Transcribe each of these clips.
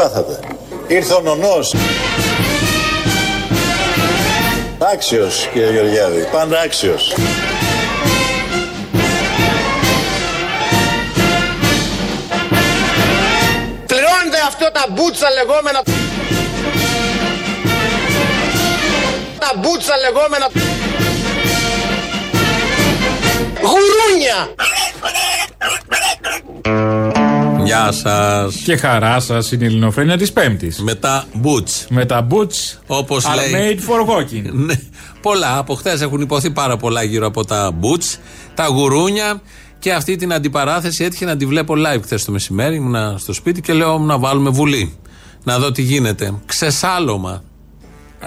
πάθατε. Ήρθε ο νονός. Άξιος κύριε Γεωργιάδη, πάντα άξιος. Πληρώνετε αυτό τα μπούτσα λεγόμενα Τα μπούτσα λεγόμενα Γουρούνια Γεια σας. Και χαρά σας είναι η Ελληνοφρένια της Πέμπτης. Μετά μπούτ. Με τα boots Όπως are λέει. made for walking. Ναι, πολλά. Από χθες έχουν υποθεί πάρα πολλά γύρω από τα boots, τα γουρούνια και αυτή την αντιπαράθεση έτυχε να τη βλέπω live χθες το μεσημέρι. Ήμουνα στο σπίτι και λέω να βάλουμε βουλή. Να δω τι γίνεται. Ξεσάλωμα.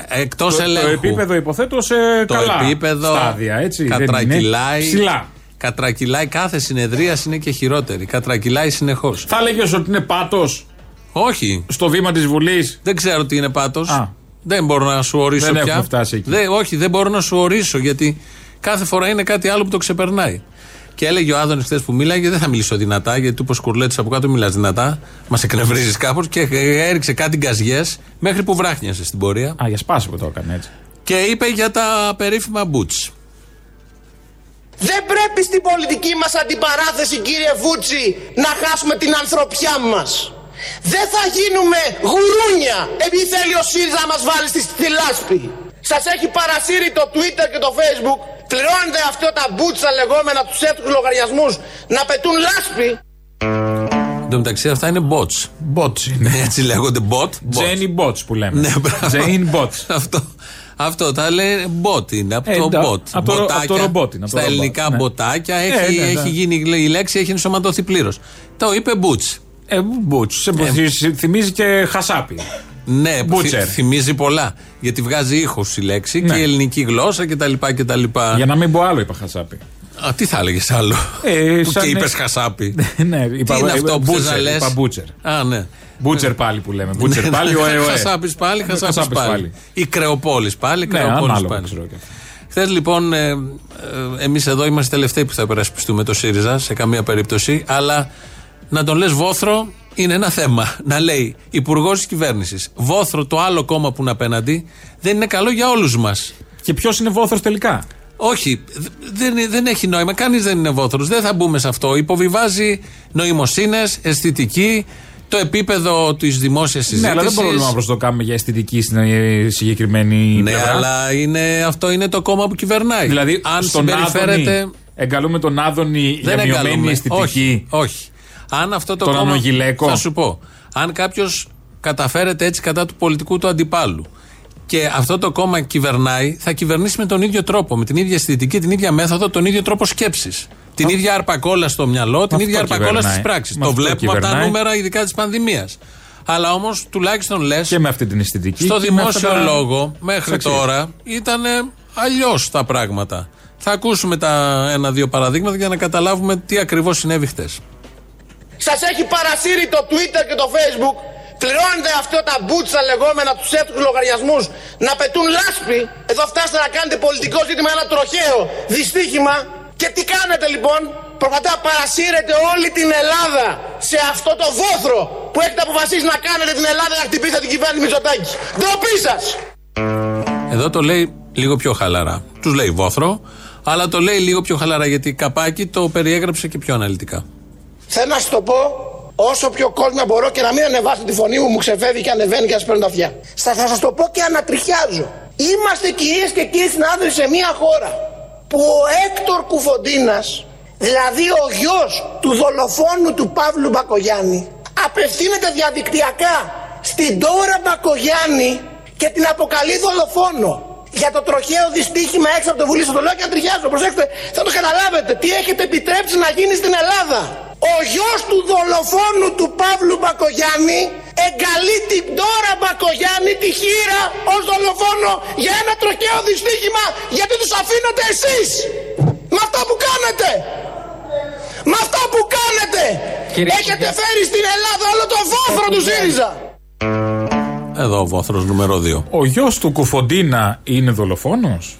Εκτός το, ελέγχου. το επίπεδο υποθέτω σε Το καλά επίπεδο στάδια, έτσι. δεν είναι κατρακυλάει. ψηλά. Κατρακυλάει κάθε συνεδρία είναι και χειρότερη. Κατρακυλάει συνεχώς. Θα έλεγε ότι είναι πάτος Όχι. στο βήμα της Βουλής. Δεν ξέρω τι είναι πάτος. Α. Δεν μπορώ να σου ορίσω Δεν πια. έχουμε φτάσει εκεί. Δεν- όχι, δεν μπορώ να σου ορίσω γιατί κάθε φορά είναι κάτι άλλο που το ξεπερνάει. Και έλεγε ο Άδωνης χθες που μίλαγε, δεν θα μιλήσω δυνατά, γιατί του πω κουρλέτης από κάτω μιλάς δυνατά. Μας εκνευρίζεις κάπως και έριξε κάτι γκαζιές μέχρι που βράχνιασες στην πορεία. Α, για σπάση που το έκανε έτσι. Και είπε για τα περίφημα boots. Δεν πρέπει στην πολιτική μας αντιπαράθεση κύριε Βούτσι να χάσουμε την ανθρωπιά μας. Δεν θα γίνουμε γουρούνια επειδή θέλει ο ΣΥΡΙΖΑ να μας βάλει στη, στη λάσπη. Σας έχει παρασύρει το Twitter και το Facebook. Πληρώνετε αυτό τα μπούτσα λεγόμενα τους έτρους λογαριασμούς να πετούν λάσπη. Εν τω μεταξύ αυτά είναι bots. Bots είναι. Έτσι λέγονται bot. bots. Τζένι Bots που λέμε. Ναι, μπράβο. Τζέιν Bots. Αυτό, αυτό τα λέει bot είναι, από Ε, το εντά- bot. από το- Μποτάκια. από το ρομπότ είναι, από το Στα ρομπότ, ελληνικά ναι. μποτάκια Ε, έχει, ναι, ναι. έχει γίνει η λέξη, έχει ενσωματωθεί πλήρως. Το είπε boots. Ε, Bots. Σε θυ- Θυμίζει και χασάπι. Ναι, Butcher. θυ- θυμίζει πολλά. Γιατί βγάζει ήχο η λέξη Ναι. και η ελληνική γλώσσα κτλ. κτλ. Για να μην πω άλλο, είπα χασάπι. Α, τι θα έλεγες άλλο; Ε, Που σαν και είναι- είπες χασάπι. ναι, είπα, τι είναι αυτό που θες να μπούτσερ, λες; είπα μπούτσερ. Α, ναι. Μπούτσερ πάλι που λέμε. Μπούτσερ πάλι, ο ΕΟΕ. Χασάπης πάλι, Ναι, χασάπης Χασάπης πάλι. πάλι. Ή κρεοπόλης πάλι, Ναι, κρεοπόλης ανάλογα πάλι. ξέρω και αυτό. Χθες λοιπόν, ε, ε, εμείς εδώ είμαστε τελευταίοι που θα υπερασπιστούμε το ΣΥΡΙΖΑ σε καμία περίπτωση, αλλά να τον λες βόθρο είναι ένα θέμα. Να λέει υπουργός της κυβέρνησης. Βόθρο το άλλο κόμμα που είναι απέναντι δεν είναι καλό για όλους μας. Και ποιος είναι βόθρος τελικά; Όχι, δ- δεν, δεν έχει νόημα. Κανείς δεν είναι βόθρος. Δεν θα μπούμε σε αυτό. Υποβιβάζει νοημοσύνες, αισθητική, το επίπεδο της δημόσιας συζήτηση. Ναι, αλλά δεν μπορούμε να προσδοκάμε για αισθητική στην ε, συγκεκριμένη Ναι, πλευρά. αλλά είναι, αυτό είναι το κόμμα που κυβερνάει. Δηλαδή, αν στον συμπεριφέρεται. Άδωνη, εγκαλούμε τον Άδωνη Δεν για μειωμένη εγκαλούμε. αισθητική; Όχι, όχι. Αν αυτό το Τον κόμμα. Ανογιλέκο; Θα σου πω. Αν κάποιος καταφέρεται έτσι κατά του πολιτικού του αντιπάλου και αυτό το κόμμα κυβερνάει, θα κυβερνήσει με τον ίδιο τρόπο, με την ίδια αισθητική, την ίδια μέθοδο, τον ίδιο τρόπο σκέψης. Την ίδια αρπακόλα στο μυαλό, την αυτό ίδια αρπακόλα κυβερνάει. στι πράξεις. Με Το αυτό βλέπουμε από τα κυβερνάει. νούμερα, ειδικά της πανδημίας. Αλλά όμως τουλάχιστον λες. Και με αυτή την αισθητική. Στο και με αυτά δημόσιο τα- λόγο μέχρι αξίες. τώρα ήταν αλλιώς τα πράγματα. Θα ακούσουμε τα ένα-δύο παραδείγματα για να καταλάβουμε τι ακριβώς συνέβη χτες. Σας έχει παρασύρει το Twitter και το Facebook. Πληρώνετε αυτό τα μπούτσα λεγόμενα τους έτρους λογαριασμούς να πετούν λάσπη. Εδώ φτάσετε να κάνετε πολιτικό ζήτημα ένα τροχαίο δυστύχημα. Και τι κάνετε λοιπόν; Προπατά παρασύρετε όλη την Ελλάδα σε αυτό το βόθρο που έχετε αποφασίσει να κάνετε την Ελλάδα να χτυπήσετε την κυβέρνηση Μητσοτάκη. Ντροπή σας! Εδώ το λέει λίγο πιο χαλαρά. Τους λέει βόθρο, αλλά το λέει λίγο πιο χαλαρά γιατί καπάκι το περιέγραψε και πιο αναλυτικά. Θέλω να σου το πω όσο πιο κόλνα μπορώ και να μην ανεβάσω τη φωνή μου, μου ξεφεύγει και ανεβαίνει και σα παίρνω τα αυτιά. Θα, θα σας το πω και ανατριχιάζω. Είμαστε κυρίες και κύριοι συνάδελφοι σε μια χώρα που ο Έκτορ Κουφοντίνας, δηλαδή ο γιος του δολοφόνου του Παύλου Μπακογιάννη, απευθύνεται διαδικτυακά στην Τώρα Μπακογιάννη και την αποκαλεί δολοφόνο για το τροχαίο δυστύχημα έξω από το Βουλή. Σας το λέω και αντριχιάζω. Προσέξτε, θα το καταλάβετε. Τι έχετε επιτρέψει να γίνει στην Ελλάδα. Ο γιος του δολοφόνου του Παύλου Μπακογιάννη εγκαλεί την τώρα Μπακογιάννη τη χείρα ως δολοφόνο για ένα τροχαίο δυστύχημα γιατί τους αφήνετε εσείς. Με αυτά που κάνετε. Με αυτά που κάνετε. Έχετε φέρει στην Ελλάδα όλο το βόθρο του ΣΥΡΙΖΑ. Εδώ ο βόθρο νούμερο 2. Ο γιος του Κουφοντίνα είναι δολοφόνος;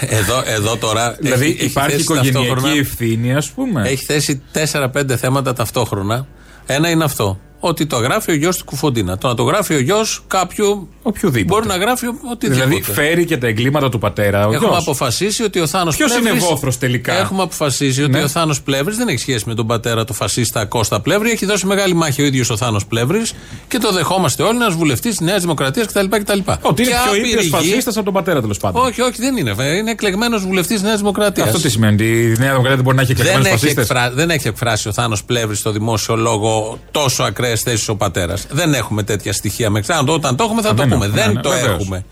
Εδώ, εδώ τώρα. Δηλαδή έχει- έχει υπάρχει θέσει οικογενειακή ταυτόχρονα- ευθύνη, ας πούμε. Έχει θέσει 4-5 θέματα ταυτόχρονα. Ένα είναι αυτό. Ότι το γράφει ο γιος του Κουφοντίνα. Το να το γράφει ο γιος κάποιου. Οποιοδήποτε. Μπορεί να γράφει οτιδήποτε. Δηλαδή φέρει και τα εγκλήματα του πατέρα. Ο Έχουμε γιος. αποφασίσει ότι ο Θάνος Ποιος είναι βόθρος τελικά; Έχουμε αποφασίσει ότι Ναι. ο Θάνος Πλεύρης δεν έχει σχέση με τον πατέρα του φασίστα Κώστα Πλεύρη. Έχει δώσει μεγάλη μάχη ο ίδιος ο Θάνος Πλεύρης και το δεχόμαστε όλοι, ένας βουλευτής της Νέας Δημοκρατίας κτλ. κτλ. Ότι είναι Και πιο ήπιος άπειροι γη- φασίστας από τον πατέρα τέλος πάντων. Όχι, όχι, δεν είναι. βέβαια. Είναι εκλεγμένος βουλευτής τη Νέας Δημοκρατίας. Αυτό τι σημαίνει, ότι η Νέα Δημοκρατία δεν μπορεί να έχει Δεν εκλεγμένου έχει, φασίστες; εκφρα... δεν έχει εκφράσει ο Θάνος Πλεύρης στο δημόσιο λόγο τόσο ακραίε θέσει ο πατέρας. Δεν έχουμε τέτοια στοιχεία μέχρι. Αν το- Όταν το έχουμε θα Α, το δεν πούμε. έχουμε, δεν ναι, το βεβαίως. έχουμε.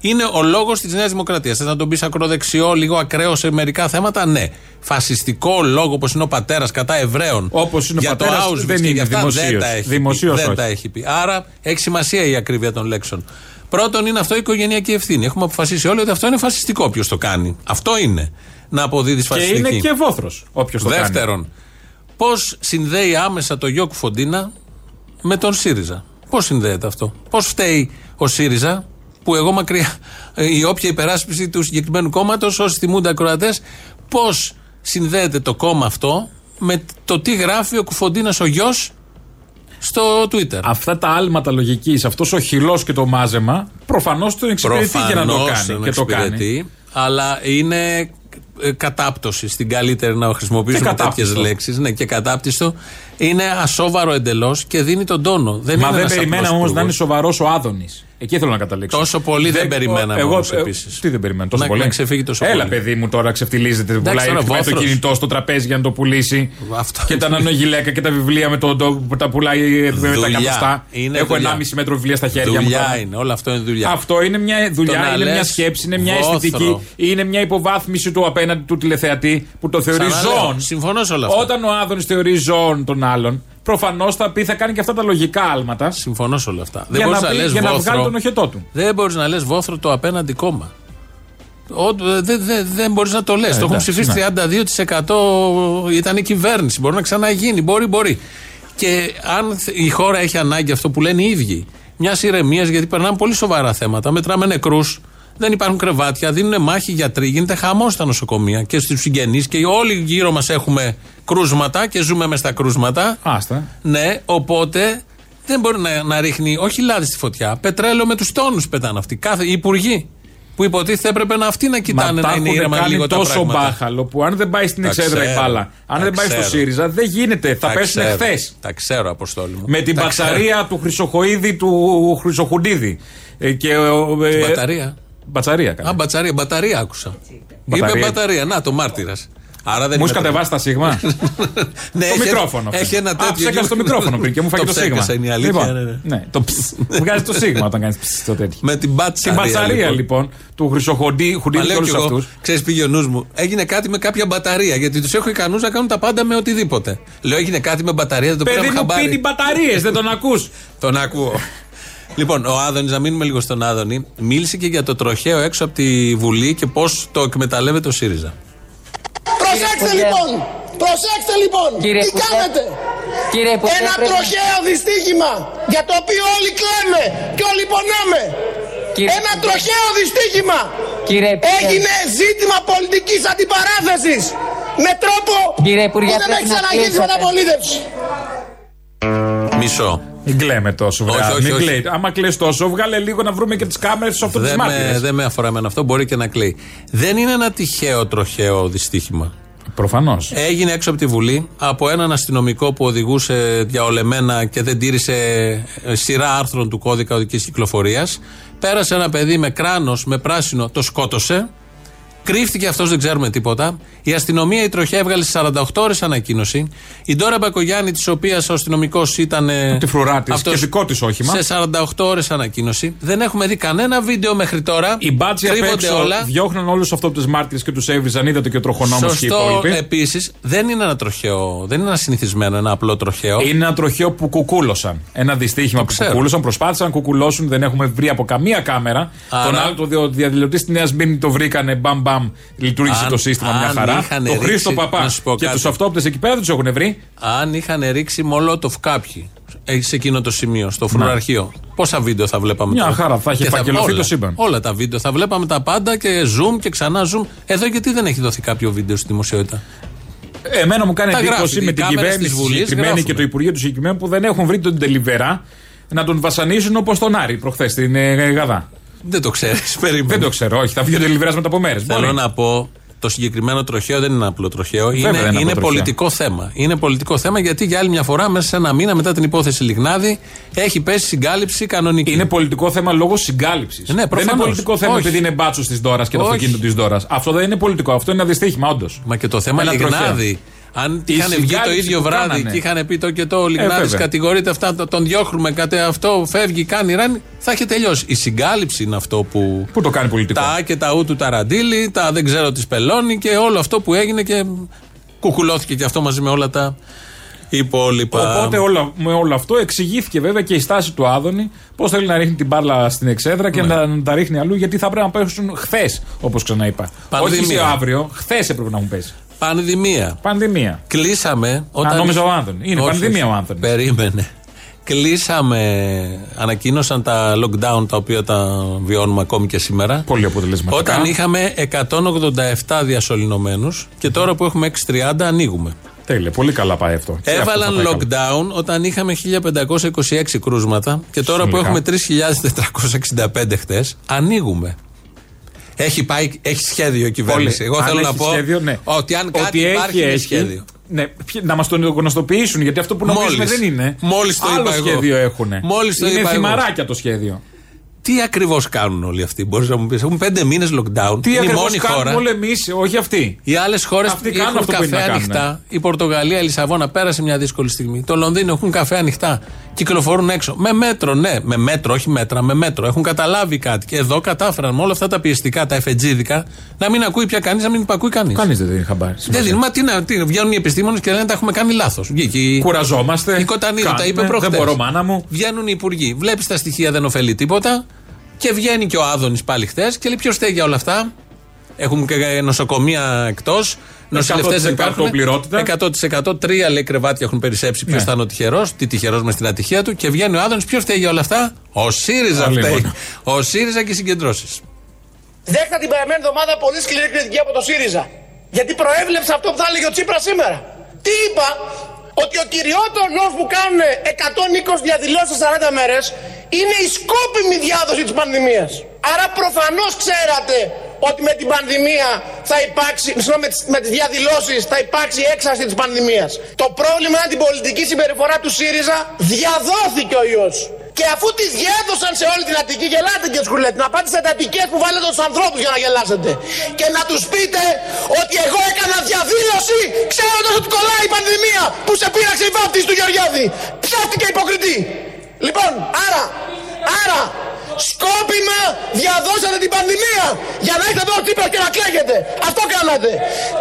Είναι ο λόγος της Νέας Δημοκρατίας. Θες να τον πεις ακροδεξιό, λίγο ακραίο σε μερικά θέματα, ναι. Φασιστικό λόγο όπως είναι ο πατέρας κατά Εβραίων. Όπως είναι ο για το πατέρας, Auschwitz δεν και είναι για αυτά δημοσίως. Δεν τα έχει Δημοσίως πει. Δεν όχι. τα έχει πει. Άρα έχει σημασία η ακρίβεια των λέξεων. Πρώτον είναι αυτό η οικογενειακή ευθύνη. Έχουμε αποφασίσει όλοι ότι αυτό είναι φασιστικό. Ποιο το κάνει. Αυτό είναι. Να αποδίδεις Και φασιστική. είναι και βόθρος όποιος το κάνει. Δεύτερον, πώς συνδέει άμεσα το Γιώκου Φοντίνα με τον ΣΥΡΙΖΑ. Πώς συνδέεται αυτό; Πώς φταίει ο ΣΥΡΙΖΑ, που εγώ μακριά ε, η όποια υπεράσπιση του συγκεκριμένου κόμματος, όσοι θυμούνται ακροατές, πώς συνδέεται το κόμμα αυτό με το τι γράφει ο Κουφοντίνας ο γιος στο Twitter; Αυτά τα άλματα λογικής, αυτός ο χυλός και το μάζεμα, προφανώς τον εξυπηρετεί για να το Προφανώς κάνει. τον Και το κάνει. εξυπηρετεί, Αλλά είναι ε, κατάπτωση στην καλύτερη να χρησιμοποιήσουμε Και τέτοιες κατάπτυστο. λέξεις. Ναι, και κατάπτυστο. Είναι ασόβαρο εντελώς και δίνει τον τόνο. Δεν Μα είναι δεν ένας περιμέναμε απλός όμως να είναι υπουργός. σοβαρός ο Άδωνης. Εκεί θέλω να καταλήξω. Τόσο πολύ δεν περιμέναμε εγώ, όμως ε, επίσης. Τι δεν περιμέναμε, τόσο Να- πολύ. να ξεφύγει τόσο Έλα, πολύ. παιδί μου, τώρα ξεφτιλίζεται. Εντάξει, Πουλάει τώρα με το βόθρος. κινητό στο τραπέζι για να το πουλήσει. Αυτό και τα είναι. νανογιλέκα και τα βιβλία με το, το, που τα πουλάει με τα Δουλειά. εκατοστά. Είναι Έχω δουλειά. 1,5 μέτρο βιβλία στα χέρια μου. Δουλειά τώρα. είναι. Όλο αυτό είναι δουλειά. Αυτό είναι μια Το δουλειά, να είναι μια λες σκέψη, είναι μια βόθρο. αισθητική, είναι μια υποβάθμιση του απέναντι του τηλεθεατή που το θεωρεί Ξαναλέω, ζώον. συμφωνώ σε όλα αυτά. Όταν ο Άδωνης θεωρεί ζώον τον άλλον, προφανώς θα πει θα κάνει και αυτά τα λογικά άλματα Συμφωνώ σε όλα αυτά. για δεν να, μπορείς να, πει- λες για να βόθρο. βγάλει τον οχετό του. Δεν μπορείς να λες βόθρο το απέναντι κόμμα. Ο- Δεν δε, δεν μπορείς να το λες. το έχουν Ε, εντάξει, ψηφίσει ναι. 32% ήταν η κυβέρνηση. Μπορεί να ξαναγίνει. Μπορεί, μπορεί. Και αν θ- η χώρα έχει ανάγκη αυτό που λένε οι ίδιοι, μια ηρεμία, γιατί περνάμε πολύ σοβαρά θέματα. Μετράμε νεκρούς, δεν υπάρχουν κρεβάτια, δίνουν μάχη γιατροί, γίνεται χαμός στα νοσοκομεία και στους συγγενείς και όλοι γύρω μας έχουμε κρούσματα και ζούμε μες στα κρούσματα. Άστα. Ναι, οπότε δεν μπορεί να, να ρίχνει όχι λάδι στη φωτιά. Πετρέλαιο με τους τόνους πετάνε αυτοί. Κάθε οι υπουργοί που υποτίθεται έπρεπε να αυτοί να Μα κοιτάνε τα να είναι έχουν ήρεμα κάνει λίγο τα τόσο πράγματα. μπάχαλο που αν δεν πάει στην Τα εξέδρα η ξέρω, μπάλα, αν τα δεν πάει στο ξέρω. ΣΥΡΙΖΑ, δεν γίνεται. Θα Τα πέσουν ξέρω, χθες. Τα ξέρω, Αποστόλη μου. Με την Τα ξέρω. μπατσαρία του Χρυσοχοίδη του Χρυσοχουντίδη. Ε, και, ο- ε, Την μπαταρία. Μπατσαρία καλά. Α, μπατσαρία, μπαταρία άκουσα. Μπαταρία. Είπε μπαταρία. Να, το μάρτυρας. Άρα δεν Μου είναι έχεις κατεβάσει τα σίγμα; Ναι, το έχει- μικρόφωνο. αυτό. Έχει ένα Α, τέτοιο. ψέκασα το μικρόφωνο πριν και μου φάγει το, σίγμα. ψέκασα, είναι η αλήθεια. Λοιπόν, ναι, ναι. ναι, το ψ. Βγάζει το σίγμα όταν κάνεις το τέτοιο. Με την Την μπατσαρία. μπατσαρία λοιπόν του Χρυσοχοντή Μα και λέω όλους κι εγώ, αυτούς. ξέρεις, πήγε ο νους μου. Έγινε κάτι με κάποια μπαταρία. Γιατί τους έχω ικανούς να κάνουν τα πάντα με οτιδήποτε. Λέω, έγινε κάτι με μπαταρία, δεν το Παιδί πήραμε μου χαμπάρι. πίνει μπαταρίες, δεν τον ακούς. Τον ακούω. Λοιπόν, ο Άδωνης, να μείνουμε λίγο στον Άδωνη, μίλησε και για το τροχαίο έξω από τη Βουλή και πώς το εκμεταλλεύεται ο ΣΥΡΙΖΑ. Προσέξτε Υπουργέ. λοιπόν! Προσέξτε λοιπόν! Κύριε Τι Υπουργέ. κάνετε! Κύριε Υπουργέ, Ένα πρέπει- τροχαίο δυστύχημα για το οποίο όλοι κλαίμε και όλοι πονάμε. Κύριε Ένα Υπουργέ. τροχαίο δυστύχημα. Κύριε Υπουργέ. Έγινε ζήτημα πολιτικής αντιπαράθεσης με τρόπο Κύριε Υπουργέ, που δεν πρέπει έχει να ξαναγίνει στην κλείσετε. μεταπολίτευση. Μισό. Μην κλαίμε τόσο, Όχι, βράδυ. όχι, Μην όχι. κλαίει. Άμα κλαις τόσο, βγάλε λίγο να βρούμε και τις κάμερες σε αυτό τι Δεν με, μάρτυρε. δεν με αφορά εμένα αυτό, μπορεί και να κλαίει. Δεν είναι ένα τυχαίο τροχαίο δυστύχημα. Προφανώς. Έγινε έξω από τη Βουλή από έναν αστυνομικό που οδηγούσε διαολεμένα και δεν τήρησε ε, σειρά άρθρων του κώδικα οδικής κυκλοφορίας. Πέρασε ένα παιδί με κράνος, με πράσινο, το σκότωσε. Κρύφτηκε αυτός, δεν ξέρουμε τίποτα. Η αστυνομία, η τροχιά, έβγαλε στι 48 ώρες ανακοίνωση. Η Ντόρα Μπακογιάννη, της οποίας ο αστυνομικός ήταν. ε, Τη φρουρά της αυτός και δικό της όχημα. Σε 48 ώρες ανακοίνωση. Δεν έχουμε δει κανένα βίντεο μέχρι τώρα. Οι μπάτσοι απ' Κρύβονται έξω όλα. διώχναν όλους αυτού του μάρτυρες και τους έβριζαν. Είδατε και ο τροχονόμος και οι Σωστό υπόλοιποι. επίσης. Δεν είναι ένα τροχαίο, δεν είναι ένα συνηθισμένο, ένα απλό τροχαίο. Είναι ένα τροχαίο που κουκούλωσαν. Ένα δυστύχημα που ξέρω. κουκούλωσαν. Προσπάθησαν να κουκουλώσουν. Δεν έχουμε βρει από καμία κάμερα. Άρα- Τον άλλο το δια- διαδηλωτή στη Νέα Σμύρνη το βρήκανε. Μπαμ μπαμ. Λειτουργήσε Αν- το σύστημα αν μια χαρά. είχαν Το ρίξει- Χρήστο Παπά να σου πω και κάτι. τους αυτόπτες εκεί πέρα δεν τους έχουν βρει; Αν είχαν ρίξει μολότοφ κάποιοι ε, σε εκείνο το σημείο, στο φρουραρχείο, πόσα βίντεο θα βλέπαμε Μια τώρα; χαρά, θα είχε Και φακελωθεί όλα, το σύμπαν. Όλα τα βίντεο. Θα βλέπαμε τα πάντα και zoom και ξανά zoom. Εδώ γιατί δεν έχει δοθεί κάποιο βίντεο στη δημοσιότητα; Εμένα μου κάνει Τα εντύπωση γράφει. με Οι την κάμερες κυβέρνηση της Βουλής συγκεκριμένη γράφουνε. και το Υπουργείο του συγκεκριμένου που δεν έχουν βρει τον Τελιβερά να τον βασανίσουν όπως τον Άρη προχθές στην ε, Γαδά. Δεν το ξέρεις. Περίμενε. Δεν το ξέρω, όχι, θα βγει ο Τελιβερά μετά από μέρες. Θέλω να πω, το συγκεκριμένο τροχαίο δεν είναι απλό τροχαίο. Βέβαια είναι δεν είναι είναι απλό τροχαίο. πολιτικό θέμα. Είναι πολιτικό θέμα γιατί για άλλη μια φορά, μέσα σε ένα μήνα μετά την υπόθεση Λιγνάδη, έχει πέσει συγκάλυψη κανονική. Είναι πολιτικό θέμα λόγω συγκάλυψης. Ναι, δεν είναι προφανώς. πολιτικό θέμα Όχι. επειδή είναι μπάτσος της Δώρας και το Όχι. αυτοκίνητο της Δώρας. Αυτό δεν είναι πολιτικό. Αυτό είναι ένα δυστύχημα, όντως. Μα και το θέμα Ένα Λιγνάδη. Αν Η είχαν βγει το συγκάλυψη ίδιο που βράδυ κάνανε. και είχαν πει το και το, ο Λιγνάδη βέβαια. κατηγορείται αυτά, το- τον διώχνουμε κάτι αυτό, φεύγει, κάνει ράνι, θα είχε τελειώσει. Η συγκάλυψη είναι αυτό που. Πού το κάνει πολιτικό. Τα Α και τα Ου του Ταραντήλη, τα δεν ξέρω τις πελώνει και όλο αυτό που έγινε και κουκουλώθηκε και αυτό μαζί με όλα τα υπόλοιπα. Οπότε όλα, με όλο αυτό εξηγήθηκε βέβαια και η στάση του Άδωνη πώς θέλει να ρίχνει την μπάλα στην εξέδρα και Ναι. να, να τα ρίχνει αλλού γιατί θα πρέπει να πέσουν χθες, όπως ξαναείπα. Πανδημία. Όχι αύριο, χθες έπρεπε να έχουν πέσει. Πανδημία. Πανδημία. Κλείσαμε. Όταν... νόμιζα ο Άνθονη. Είναι Όχι, πανδημία όχι. ο Άνθονη. Περίμενε. Κλείσαμε, ανακοίνωσαν τα lockdown τα οποία τα βιώνουμε ακόμη και σήμερα. Πολύ αποτελεσματικά. Όταν είχαμε 187 διασωληνωμένους και τώρα που έχουμε 630 ανοίγουμε. Τέλεια, πολύ καλά πάει αυτό. Και αυτό Έβαλαν θα πάει καλά. lockdown όταν είχαμε 1526 κρούσματα και τώρα που έχουμε Συνολικά. 3.465 χτες ανοίγουμε. Έχει, πάει, έχει σχέδιο η κυβέρνηση. Πολύ. Εγώ Αν θέλω έχει να πω σχέδιο, ναι. ότι αν κάτι Ότι υπάρχει έχει, είναι έχει. σχέδιο. Ναι, ποιοι- να μας το γνωστοποιήσουν γιατί αυτό που νομίζουμε Μόλις. δεν είναι. Μόλις το Άλλο είπα εγώ. σχέδιο έχουν. Μόλις το είναι είπα εγώ. θυμαράκια το σχέδιο. Τι ακριβώς κάνουν όλοι αυτοί, μπορείς να μου πεις. Έχουν πέντε μήνες lockdown. Τι είναι η ακριβώς μόνη κάνουμε χώρα. όλοι εμείς, όχι αυτοί. Οι άλλες χώρες Αυτοί κάνουν έχουν αυτό που είναι καφέ να κάνουν. ανοιχτά. Η Πορτογαλία, η Λισαβόνα πέρασε μια δύσκολη στιγμή. Το Λονδίνο έχουν καφέ ανοιχτά. Κυκλοφορούν έξω. Με μέτρο, ναι. Με μέτρο, όχι μέτρα, με μέτρο. Έχουν καταλάβει κάτι. Και εδώ κατάφεραν με όλα αυτά τα πιεστικά, τα εφετζίδικα, να μην ακούει πια κανείς, να μην υπακούει κανείς. Κανείς δεν δίνει χαμπάρι. Δεν δίνει. Μα τι να. Τι, βγαίνουν οι επιστήμονες και λένε τα έχουμε κάνει λάθος. Βγήκε η- Κουραζόμαστε. η Κοτανίδη τα Κάνουμε, είπε προχθέ. Δεν μπορώ, μάνα μου. Βγαίνουν οι υπουργοί. Βλέπεις τα στοιχεία δεν ωφελεί τίποτα. Και βγαίνει και ο Άδωνης πάλι χθες και λέει: Ποιος φταίει για όλα αυτά; Έχουμε και νοσοκομεία εκτός. Νοσηλευτές δεν 100% υπάρχουν. πληρότητα. 100% τρία λέει κρεβάτια έχουν περισσέψει. Ποιος Ναι. θα είναι ο τυχερός, τι τυχερός με στην ατυχία του. Και βγαίνει ο Άδωνης. Ποιος φταίει για όλα αυτά; Ο ΣΥΡΙΖΑ Α, φταίει. λοιπόν. Ο ΣΥΡΙΖΑ και οι συγκεντρώσεις. Δέχτα την περασμένη εβδομάδα πολύ σκληρή κριτική από το ΣΥΡΙΖΑ. Γιατί προέβλεψε αυτό που θα έλεγε ο Τσίπρας σήμερα. Τι είπα, ότι ο κυριότερος που κάνουν 120 διαδηλώσεις σε 40 μέρες είναι η σκόπιμη διάδοση της πανδημίας. Άρα προφανώς ξέρατε ότι με την πανδημία θα υπάρξει, συγγνώμη, με τις, με τις διαδηλώσεις θα υπάρξει έξαρση της πανδημίας. Το πρόβλημα είναι την πολιτική συμπεριφορά του ΣΥΡΙΖΑ διαδόθηκε ο ιός. Και αφού τις διέδωσαν σε όλη την Αττική, γελάτε και σκουλέτε. Να πάτε σε τατικές που βάλετε τους ανθρώπους για να γελάσετε. Και να τους πείτε ότι εγώ έκανα διαδήλωση ξέροντας ότι κολλάει η πανδημία που σε πείραξε η βάπτιση του Γεωργιάδη. Ψάχτηκε υποκριτή. Λοιπόν, άρα, άρα, σκόπιμα διαδώσατε την πανδημία για να έχετε εδώ ο Τσίπρας και να κλαίγετε. Αυτό κάνατε.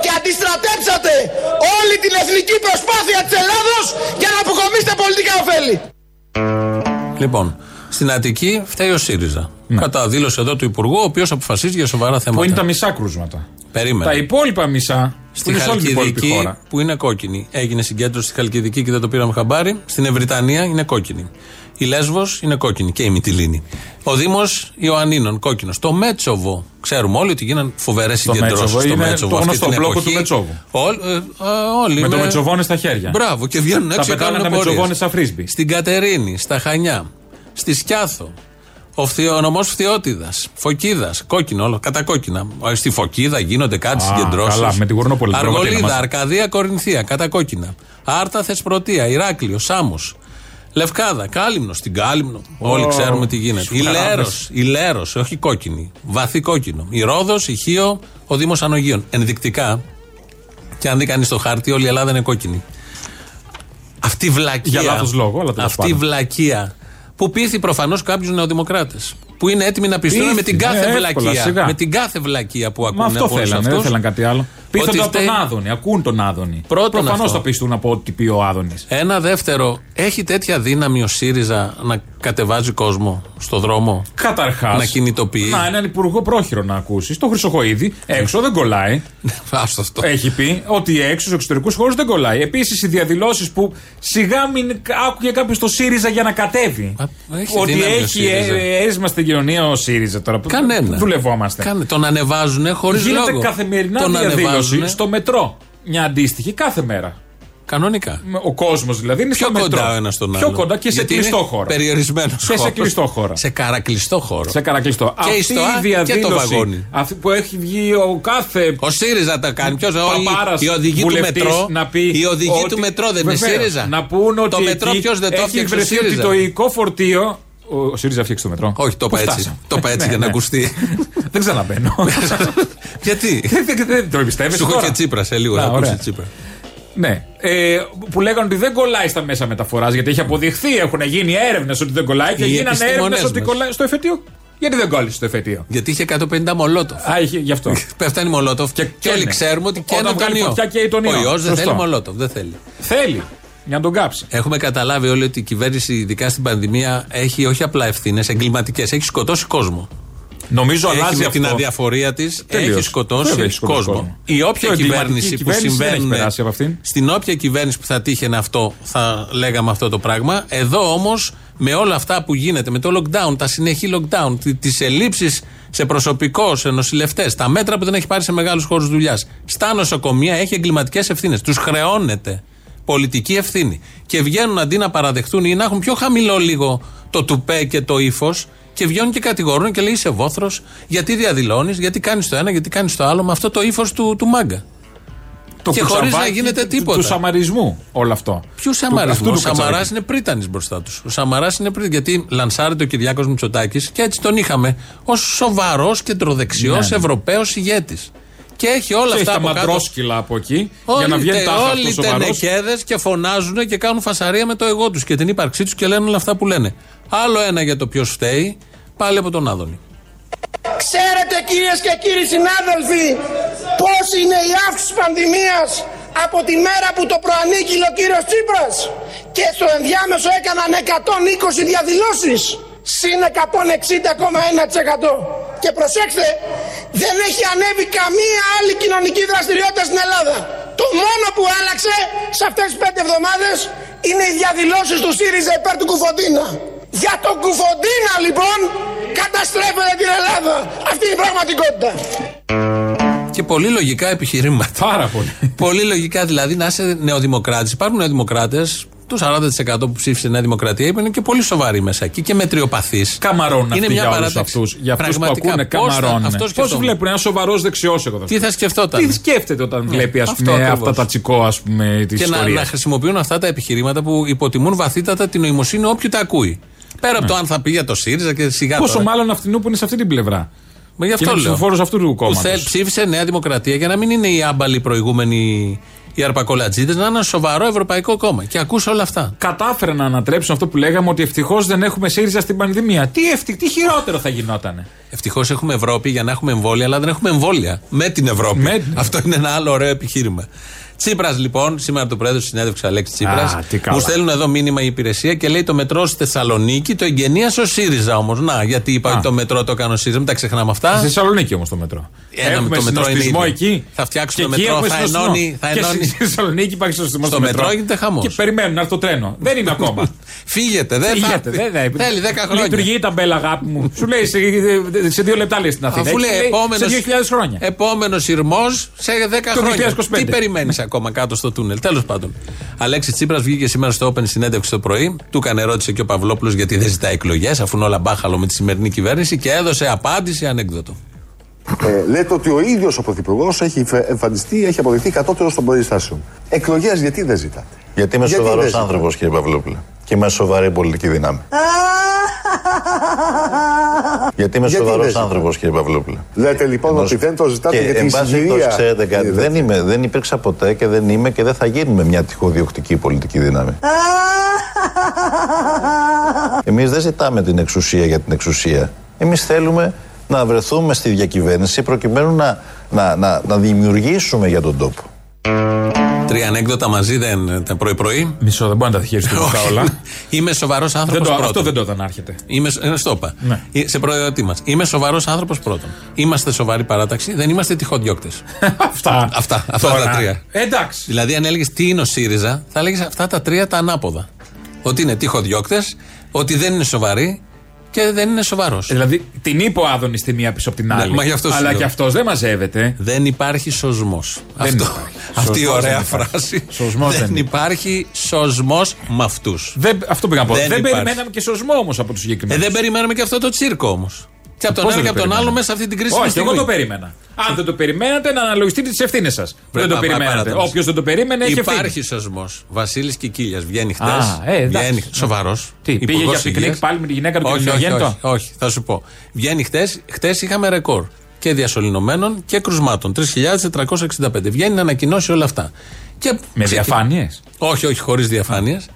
Και αντιστρατέψατε όλη την εθνική προσπάθεια της Ελλάδος για να αποκομίσετε πολιτικά ωφέλη. Λοιπόν, στην Αττική φταίει ο ΣΥΡΙΖΑ. Ναι. Κατά δήλωση εδώ του Υπουργού, ο οποίος αποφασίζει για σοβαρά θέματα. Που είναι τα μισά κρούσματα. Περίμενε. Τα υπόλοιπα μισά που Στη είναι σε όλη την υπόλοιπη Χαλκιδική χώρα. που είναι κόκκινη. Έγινε συγκέντρωση στη Χαλκιδική και δεν το πήραμε χαμπάρι. Στην Ευρυτανία είναι κόκκινη. Η Λέσβος είναι κόκκινη και η Μυτιλίνη. Ο Δήμος Ιωαννίνων κόκκινος. Το Μέτσοβο. Ξέρουμε όλοι ότι γίνανε φοβερές συγκεντρώσεις Μέτσοβο στο είναι Μέτσοβο. το αυτή γνωστό την μπλόκο εποχή. του Μετσόβου. Όλ- ε, ε, όλοι Με το με- μετσοβόνε στα χέρια. Μπράβο, και βγαίνουν Τα έξω και πετάνε κάνουν τα πορείες. μετσοβόνε σαν φρίσμπι. Στην Κατερίνη, στα Χανιά, στη Σκιάθο. Ο, φθιο, ο νομός Φθιώτιδας, Φωκίδας, κόκκινο όλο, κατά κόκκινα. Ε, Στη Φωκίδα γίνονται κάτι Α, συγκεντρώσεις. καλά, με τη Γουρνόπολη, την Αργολίδα, Πραγματίνα μας. Αρκαδία, Κορινθία, κατά κόκκινα. Άρτα, Θεσπρωτεία, Ηράκλειο, Σάμος. Λευκάδα, Κάλυμνο, στην Κάλυμνο. Όλοι ξέρουμε τι γίνεται. Η σουταράδες. Λέρος, η Λέρος, όχι κόκκινη. Βαθύ κόκκινο. Η Ρόδος, η Χίο, ο Δήμος Ανογείων. Ενδεικτικά, και αν δει κανείς το χάρτη, όλη η Ελλάδα είναι κόκκινη. Αυτή η βλακεία. Για λάθος λόγο, αλλά τέλος Αυτή η πάντων. βλακεία. Που πείθει προφανώς κάποιους νεοδημοκράτες. Που είναι έτοιμοι να πιστούν Πείθει, με την ναι, κάθε εύκολα, βλακεία. σιγά. Με την κάθε βλακεία που ακούνε Μα αυτό από όλους θέλανε, δεν αυτούς. θέλαν κάτι άλλο. Πείθονται Ότι από τον φταίει- Άδωνη, ακούν τον Άδωνη. Πρώτον Προφανώς αυτό. θα πιστούν από ό,τι πει ο Άδωνης. Ένα δεύτερο, έχει τέτοια δύναμη ο ΣΥΡΙΖΑ να κατεβάζει κόσμο στο δρόμο; Καταρχάς. Να κινητοποιεί; Να, έναν υπουργό πρόχειρο να ακούσει. Το Χρυσοχοίδη έξω δεν κολλάει. Άστο αυτό. Έχει πει ότι έξω στους εξωτερικούς χώρους δεν κολλάει. Επίσης οι διαδηλώσεις που σιγά μην άκουγε κάποιος το ΣΥΡΙΖΑ για να κατέβει. Α, έχει ότι δύναμη ο έχει ΣΥΡΙΖΑ. ε, αίρισμα στην κοινωνία ο ΣΥΡΙΖΑ τώρα. Κανένα. Δουλευόμαστε; Κάνε, τον ανεβάζουν χωρίς λόγο. Γίνεται καθημερινά τον διαδήλωση ανεβάζουνε. στο μετρό. μια αντίστοιχη κάθε μέρα. Κανονικά. Με- Ο κόσμος δηλαδή είναι Πιο στο μετρό. κοντά ο ένας στον άλλο. Πιο κοντά και σε Γιατί κλειστό είναι χώρο. Περιορισμένος Και σε κλειστό χώρο. Σε καρακλειστό χώρο. Σε καρακλειστό. Και η Αυτή ΣΤΟΑ η και το διαδήλωση βαγόνι. αυτή που έχει βγει ο κάθε Ο ΣΥΡΙΖΑ τα κάνει. Ποιος παπάρας η οδηγή του βουλευτής μετρό. να πει η οδηγή ότι- του μετρό δεν είναι Βεβαίως, ΣΥΡΙΖΑ. Να πούν ότι το μετρό εκεί ποιος δεν το έχει έφτιαξε. Ο βρεθεί ότι ΣΥΡΙΖΑ. το οικό φορτίο. Ο, ο ΣΥΡΙΖΑ φτιάξει το μετρό. Όχι, το Πού είπα έτσι. φτάσαμε; Το είπα έτσι Ναι, για να ναι. ακουστεί. Δεν ξαναμπαίνω. Γιατί; Δεν- δεν- Δεν το εμπιστεύεσαι. Σου έχω τώρα; και Τσίπρα σε λίγο. Να, Να ακούσει ωραία. Τσίπρα. Ναι. Ε, που λέγανε ότι δεν κολλάει στα μέσα μεταφοράς γιατί έχει αποδειχθεί, έχουν γίνει έρευνες ότι δεν κολλάει και Οι γίνανε έρευνες επιστήμονες ότι μας. κολλάει στο εφετείο. Γιατί δεν κόλλησε στο εφετείο; Γιατί είχε 150 μολότοφ. Α, είχε, γι' αυτό. Πέφτανε μολότοφ και, και όλοι ναι. ξέρουμε ότι και Όταν έναν τον βγάλει ιό. φωτιά καίει τον ιό. Ο ιός δεν Σωστό. θέλει μολότοφ. Δεν θέλει. Θέλει. Για να τον κάψει. Έχουμε καταλάβει όλοι ότι η κυβέρνηση, ειδικά στην πανδημία, έχει όχι απλά ευθύνες, εγκληματικές. Έχει σκοτώσει κόσμο. Νομίζω Έχει αλλάζει με αυτό. την αδιαφορία της Τελείως. έχει σκοτώσει Βέβαια, έχει σκοτώσει κόσμο. κόσμο. Η όποια Πιο εγκληματική κυβέρνηση που κυβέρνηση δεν έχει συμβαίνει. περάσει από αυτήν. Στην όποια κυβέρνηση που θα τύχαινε αυτό, θα λέγαμε αυτό το πράγμα. Εδώ όμως, με όλα αυτά που γίνεται, με το lockdown, τα συνεχή lockdown, τις ελλείψεις σε προσωπικό, σε νοσηλευτές, τα μέτρα που δεν έχει πάρει σε μεγάλους χώρους δουλειάς, στα νοσοκομεία έχει εγκληματικές ευθύνες. Τους χρεώνεται πολιτική ευθύνη. Και βγαίνουν αντί να παραδεχτούν ή να έχουν πιο χαμηλό λίγο το τουπέ και το ύφος και βγαίνουν και κατηγορούν και λέει είσαι βόθρος, γιατί διαδηλώνεις, γιατί κάνεις το ένα, γιατί κάνεις το άλλο, με αυτό το ύφος του, του μάγκα. Το Και χωρίς κουτσαβάκι να γίνεται του- τίποτα. Του σαμαρισμού όλο αυτό. Ποιου Του- Σαμαρισμού; αυτού Ο του Σαμαράς Κατσαβάκη. είναι πρίτανης μπροστά τους. Ο Σαμαράς είναι πρίτανη. Γιατί λανσάρεται ο Κυριάκος Μητσοτάκης και έτσι τον είχαμε ως σοβαρός κεντροδεξιός Ναι, ναι. Ευρωπαίος ηγέτης. Και έχει όλα Και έχει αυτά τα από κάτω. μαντρόσκυλα από εκεί για Όλοι, να βγαίνει τε- τάχα όλοι αυτός σοβαρός. τενεκέδες και φωνάζουν και κάνουν φασαρία με το εγώ τους και την ύπαρξή τους και λένε όλα αυτά που λένε. Άλλο ένα για το ποιος φταίει, πάλι από τον Άδωνη. Ξέρετε κυρίες και κύριοι συνάδελφοι πώς είναι η αύξηση της πανδημίας από τη μέρα που το προανήγγειλε ο κύριος Τσίπρας; Και στο ενδιάμεσο έκαναν 120 διαδηλώσεις συν 160,1% και προσέξτε δεν έχει ανέβει καμία άλλη κοινωνική δραστηριότητα στην Ελλάδα το μόνο που άλλαξε σε αυτές τις πέντε εβδομάδες είναι οι διαδηλώσεις του ΣΥΡΙΖΑ υπέρ του Κουφοντίνα για τον Κουφοντίνα λοιπόν καταστρέφεται την Ελλάδα. Αυτή είναι η πραγματικότητα. Και πολύ λογικά επιχειρήματα. Πάρα πολύ. πολύ λογικά δηλαδή να είσαι νεοδημοκράτης. Υπάρχουν νεοδημοκράτες, το 40% που ψήφισε Νέα Δημοκρατία, είπαν και πολύ σοβαροί μέσα εκεί και μετριοπαθείς. Καμαρώνουν αυτοί για όλους παράταξη. αυτούς. Για αυτούς που Πραγματικά, ακούνε πώς θα- καμαρώνουν. αυτός Πώς σκεφτόμουν. βλέπουν ένα σοβαρός δεξιός εγώ θα Τι θα σκεφτόταν; Τι σκέφτεται όταν βλέπει ας αυτό πούμε, ακριβώς. αυτά τα τσικό ας πούμε της και να, ιστορίας. να χρησιμοποιούν αυτά τα επιχειρήματα που υποτιμούν βαθύτατα την νοημοσύνη όποιου τα ακούει. Πέρα από το αν θα πει για το ΣΥΡΙΖΑ και σιγά Ναι. Πόσο τώρα. μάλλον αυτινού που είναι σε αυτή την πλευρά. Μα γι' Και αυτό είναι λέω. ψηφοφόρος αυτού του Που κόμματος. θέλ- ψήφισε Νέα Δημοκρατία για να μην είναι οι άμπαλοι προηγούμενοι οι αρπακολατζίδες, να είναι ένα σοβαρό ευρωπαϊκό κόμμα. Και ακούς όλα αυτά. Κατάφεραν να ανατρέψουν αυτό που λέγαμε ότι ευτυχώς δεν έχουμε ΣΥΡΙΖΑ στην πανδημία. Τι, ευτυχ, τι χειρότερο θα γινότανε; Ευτυχώς έχουμε Ευρώπη για να έχουμε εμβόλια, αλλά δεν έχουμε εμβόλια με την Ευρώπη. Με την- Αυτό είναι ένα άλλο ωραίο επιχείρημα. Τσίπρας λοιπόν, σήμερα το πρόεδρο της συνέντευξης Αλέξης Τσίπρας, Α, τι καλά. μου στέλνουν εδώ μήνυμα η υπηρεσία και λέει το μετρό στη Θεσσαλονίκη το εγγενίασε ο ΣΥΡΙΖΑ όμως. Να, γιατί είπα Α. ότι το μετρό το έκανε ο ΣΥΡΙΖΑ, μην τα ξεχνάμε αυτά. Στη Θεσσαλονίκη όμως το μετρό. Ένα έχουμε το μετρό είναι συνοστισμό ίδιο. εκεί. Θα φτιάξουμε Και εκεί μετρό, έχουμε θα συνοστισμό. ενώνει- θα Και ενώνει- στη Θεσσαλονίκη υπάρχει συνοστισμό Στο στο μετρό μετρό. γίνεται χαμός. Και περιμένουν να έρθει το τρένο. Δεν είναι ακόμα. Φύγετε, δεν θα Φύγετε, έρθει. δεν θα- Θέλει 10 χρόνια. Λειτουργεί η ταμπέλα, αγάπη μου. Σου λέει σε, σε δύο λεπτά λέει στην Αθήνα. Αφού Εκεί λέει λέει επόμενος, σε 2.000 χρόνια. Επόμενος σειρμό σε 10 Το χρόνια. 2025. Τι περιμένεις ακόμα; Κάτω στο τούνελ. Τέλος πάντων. Αλέξης Τσίπρας βγήκε σήμερα στο Open συνέντευξη το πρωί. Του έκανε ερώτηση και ο Παυλόπουλος γιατί δεν ζητάει εκλογές, αφού είναι όλα μπάχαλο με τη σημερινή κυβέρνηση και έδωσε απάντηση ανέκδοτο. Ε, λέτε ότι ο ίδιος ο Πρωθυπουργός έχει φε- εμφανιστεί, έχει αποδειχθεί κατώτερος των περιστάσεων. Εκλογές γιατί δεν ζητάτε; Γιατί είμαι Γιατί σοβαρός δεν ζητάτε; άνθρωπος, κύριε Παυλόπουλε. Και είμαι σοβαρή πολιτική δύναμη. Γιατί είμαι Γιατί σοβαρός δεν ζητάτε; άνθρωπος, κύριε Παυλόπουλε. Λέτε λοιπόν Ενός- ότι δεν το ζητάτε και γιατί εν η πάση συγκυρία. περιπτώσει, ξέρετε κάτι, είναι δεν, δεύτερη. είμαι, δεν υπήρξα ποτέ και δεν είμαι και δεν θα γίνουμε μια τυχοδιοκτική πολιτική δύναμη. Εμείς δεν ζητάμε την εξουσία για την εξουσία. Εμείς θέλουμε να βρεθούμε στη διακυβέρνηση προκειμένου να, να, να, να δημιουργήσουμε για τον τόπο. Τρία ανέκδοτα μαζί δεν τα πρωί-πρωί. Μισό, δεν μπορεί να τα χειριστεί αυτά όλα. Είμαι σοβαρός Δεν άνθρωπο το, πρώτον. αυτό δεν το όταν άρχεται. Είμαι, ε, στο είπα. Ναι. Ε, Σε προαιρετή μα. Είμαι σοβαρός άνθρωπος πρώτον. Είμαστε σοβαρή παράταξη, δεν είμαστε τυχοδιώκτες. αυτά. Αυτά, αυτά Τώρα, τα τρία. Εντάξει. Δηλαδή, αν έλεγες τι είναι ο ΣΥΡΙΖΑ, θα έλεγες αυτά τα τρία τα ανάποδα. Ότι είναι τυχοδιώκτες, ότι δεν είναι σοβαροί Και δεν είναι σοβαρός. Δηλαδή την είπε ο Άδωνη τη μία πίσω από την άλλη. Ναι, μα γι' αυτό σου Αλλά λέω. και αυτός δεν μαζεύεται. Δεν υπάρχει σωσμός. Αυτό, υπάρχει. Αυτή η Σωσμός ωραία δεν υπάρχει. φράση. Σωσμός δεν δεν υπάρχει σωσμός με αυτούς. Δεν, αυτό πήγα να πω. Δεν Δεν, υπάρχει. περιμέναμε και σωσμό όμως από τους Ε, συγκεκριμένους. δεν περιμέναμε και αυτό το τσίρκο όμως. Και από τον Πώς ένα δεν και από τον περιμέναμε; άλλο μέσα σε αυτή την κρίση. Όχι, εγώ το περίμενα. Αν δεν το περιμένατε, να αναλογιστείτε τις ευθύνες σας. Δεν το πα- πα- περιμένατε. παρατέλους. Όποιος δεν το περίμενε, έχει ευθύνη. Υπάρχει σωσμός. Βασίλης Κικίλια βγαίνει χτες. Α, ε, εντάξει. Σοβαρός. Τι, πήγε για πικνίκ πάλι με τη γυναίκα του όχι, όχι, και νεογέννητο; όχι, όχι, θα σου πω. Βγαίνει χτες. Χτες είχαμε ρεκόρ και διασωληνωμένων και κρουσμάτων. 3.465. Βγαίνει να ανακοινώσει όλα αυτά. Και Με ξεκι- διαφάνειες; Όχι, όχι, χωρίς διαφάνειες.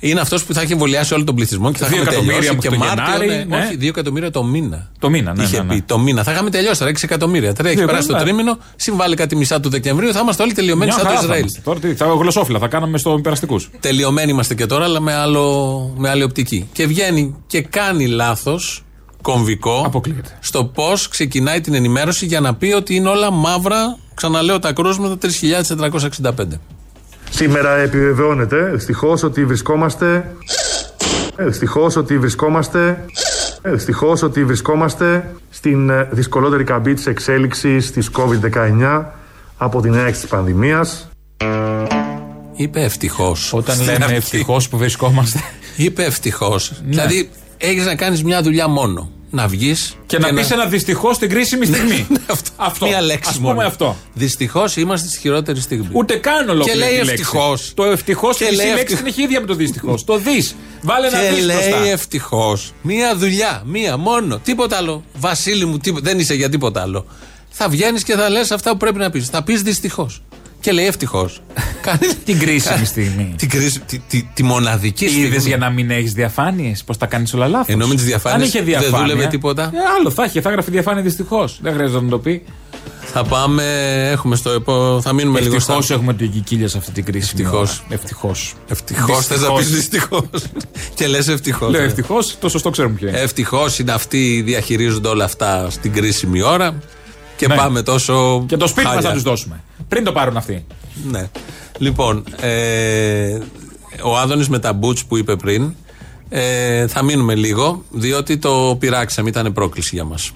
Είναι αυτός που θα έχει εμβολιάσει όλο τον πληθυσμό και θα Δύο είχαμε εκατομμύρια τελειώσει και μέχρι το Μάρτιο. Γενάρη, ναι, ναι. Όχι, 2 εκατομμύρια το μήνα. Το μήνα, ναι, Είχε ναι, ναι. πει το μήνα. Θα είχαμε τελειώσει τώρα 6 εκατομμύρια. Τώρα έχει Δύο περάσει το εκατομμύρια. τρίμηνο, συμβάλλει κάτι μισά του Δεκεμβρίου, θα είμαστε όλοι τελειωμένοι Μια σαν το χαρά θα Ισραήλ. είμαστε. Τώρα τι, θα γλωσσόφυλλα, θα κάναμε στο περαστικούς. Τελειωμένοι είμαστε και τώρα, αλλά με, άλλο, με άλλη οπτική. Και βγαίνει και κάνει λάθος κομβικό Αποκλείεται. στο πώς ξεκινάει την ενημέρωση για να πει ότι είναι όλα μαύρα. Ξαναλέω τα κρούσματα 3.465. Σήμερα επιβεβαιώνεται ευτυχώ ότι βρισκόμαστε. Ευτυχώ ότι βρισκόμαστε. Ευτυχώ ότι βρισκόμαστε στην ε, δυσκολότερη καμπή της εξέλιξης της COVID-19 από την έναρξη της πανδημίας. Είπε ευτυχώς. Όταν λέμε ευτυχώς που βρισκόμαστε. Είπε ευτυχώς. Δηλαδή έχεις να κάνεις μια δουλειά μόνο. Να βγεις Και να πεις ένα δυστυχώς στην κρίσιμη στιγμή. αυτό. αυτό. Μία λέξη Ας πούμε μόνο. αυτό. Δυστυχώς είμαστε στη χειρότερη στιγμή. Ούτε καν ολόκληρη. Και λέει τη λέξη. ευτυχώς. Το ευτυχώς Και και η λέει λέξη ευτυχώς. είναι η ίδια με το δυστυχώς. Το δεις. Βάλε ένα Και δεις μπροστά. λέει ευτυχώς. Μία δουλειά, μία μόνο. Τίποτα άλλο. Βασίλη μου, τίποτα, δεν είσαι για τίποτα άλλο. Θα βγαίνεις και θα λες αυτά που πρέπει να πεις. Θα πεις δυστυχώς. Και λέει ευτυχώς. Την κρίσιμη στιγμή. Την κρίση, τη, τη, τη μοναδική στιγμή. Είδε για να μην έχεις διαφάνειες, πώ τα κάνεις όλα λάθος. Ενώ με τις διαφάνειες Αν είχε δεν διαφάνεια, δούλευε τίποτα. Ε, άλλο θα είχε, θα έγραφε διαφάνεια δυστυχώς. Δεν χρειάζεται να το πει. Θα πάμε, έχουμε στο επό, θα μείνουμε λίγο Ευτυχώς στα... έχουμε το κικίλια σε αυτή την κρίση. Ευτυχώς. Ευτυχώς. Ευτυχώς θες να πεις δυστυχώς. και λες ευτυχώς. Λέω ευτυχώς, το σωστό ξέρουμε ποιο είναι. Ευτυχώς είναι αυτοί διαχειρίζονται όλα αυτά στην κρίσιμη ώρα. Και Ναι. πάμε τόσο. Και το σπίτι μας χάλια. θα τους δώσουμε. Πριν το πάρουν αυτοί. Ναι. Λοιπόν, ε, ο Άδωνης με τα μπούτς που είπε πριν ε, θα μείνουμε λίγο διότι το πειράξαμε, ήταν πρόκληση για μας.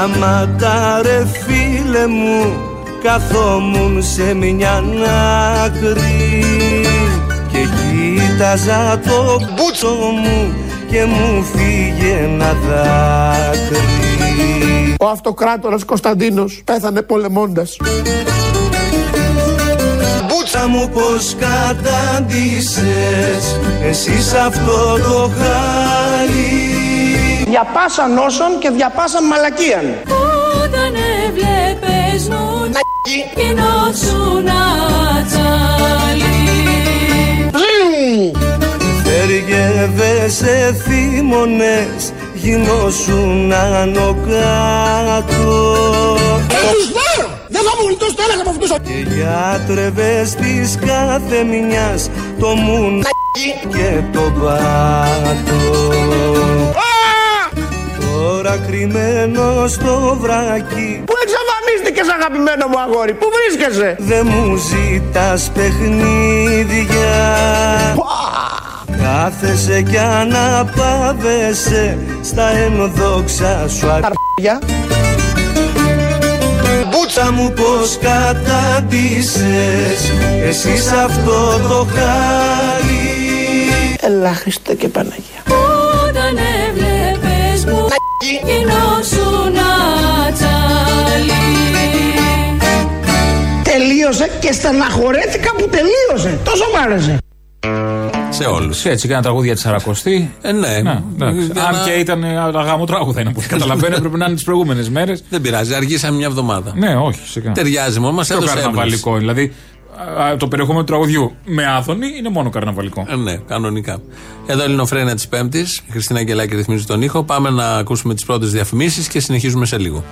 Γεράματα ρε φίλε μου Καθόμουν σε μια άκρη. Και κοίταζα το μπούτσο μου Και μου φύγε ένα δάκρυ. Ο αυτοκράτορας Κωνσταντίνος πέθανε πολεμώντας. Μπούτσα μου πως κατάντησες Εσύ σ' αυτό το χάλι Διαπάσαν όσων και διαπάσαν μαλακίαν. Όταν έβλεπες μου να γινώσουν ατσάλι Θέργευε θύμωνες Γινώσουν άνω κάτω Γλιστάρω! Δεν θα μου γλιτώσεις το ένας από αυτούς. Και γιατρεύες της κάθε μιας Το μουν και το πάτο Τώρα κρυμμένο στο βράκι Πού εξαφανίστηκες αγαπημένο μου αγόρι, πού βρίσκεσαι; Δε μου ζητάς παιχνίδια Κάθεσαι κι αναπαύεσαι Στα ενδόξα σου Αρπαγιά. Μπούτσα μου πως κατάντησες Εσύ σ' αυτό το χάλι Έλα Χριστέ και Παναγία. Τελείωσε και στεναχωρέθηκα που τελείωσε. Τόσο μ' άρεσε. Σε όλους. Έτσι, και ένα τραγούδι για τη Σαρακοστή. Ε, ναι. Ναι, εντάξει. Για Αν να- και ήταν ε, αγάμο τραγούδα είναι που καταλαβαίνω, έπρεπε να είναι τις προηγούμενες μέρες. Δεν πειράζει, αργήσαμε μια εβδομάδα. Ναι, όχι, σιγά. Ταιριάζει μόνο, μας Πιο έδωσε έμπνευση. καρναβαλικό. Δηλαδή, α, α, το περιεχόμενο του τραγουδιού με άδωνη είναι μόνο καρναβαλικό. Ε, ναι, κανονικά. Εδώ Ελληνοφρένια της Πέμπτης. Η Χριστίνα Αγγελάκη ρυθμίζει τον ήχο. Πάμε να ακούσουμε τις πρώτες διαφημίσεις και συνεχίζουμε σε λίγο.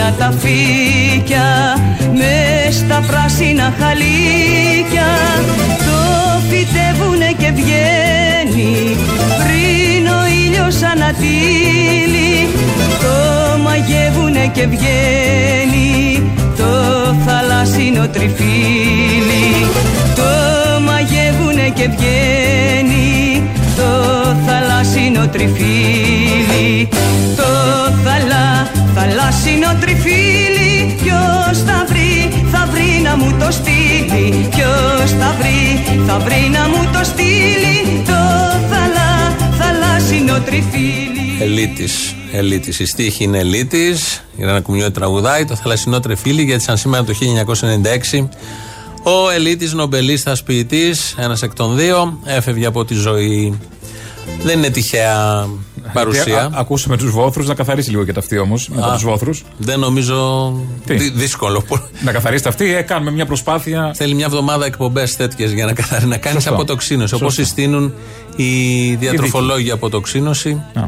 Σκοτεινά τα φύκια μες στα πράσινα χαλίκια. Το φυτεύουνε και βγαίνει πριν ο ήλιος ανατύλει το μαγεύουνε και βγαίνει το θαλάσσινο τριφύλι. Το μαγεύουνε και βγαίνει το θαλάσσινο τριφύλι το θαλά, θαλάσσινο τριφύλι ποιος θα βρει, θα βρει να μου το στείλει ποιος θα βρει, θα βρει να μου το στείλει το θαλά, θαλάσσινο τριφύλι Ελίτης. Ελίτης. Η στίχη είναι ελίτης. Η Ρένα Κουμιώτη τραγουδάει. Το θαλασσινό τρεφίλι γιατί σαν σήμερα το 1996 ο ελίτης νομπελίστα ποιητή, ένας εκ των δύο, έφευγε από τη ζωή. Δεν είναι τυχαία παρουσία. Ε, Α- Ακούσαμε τους βόθρους, να καθαρίσει λίγο και τα αυτή όμως. Μετά Α. τους βόθρους. Δεν νομίζω. Τι; δυ- δύσκολο. Να καθαρίσετε αυτή, ε, κάνουμε μια προσπάθεια. Θέλει μια εβδομάδα εκπομπές τέτοιες για να, καθαρι- να κάνει Σωστό. αποτοξίνωση. Όπως Σωστό. συστήνουν οι διατροφολόγοι αποτοξίνωση. Α.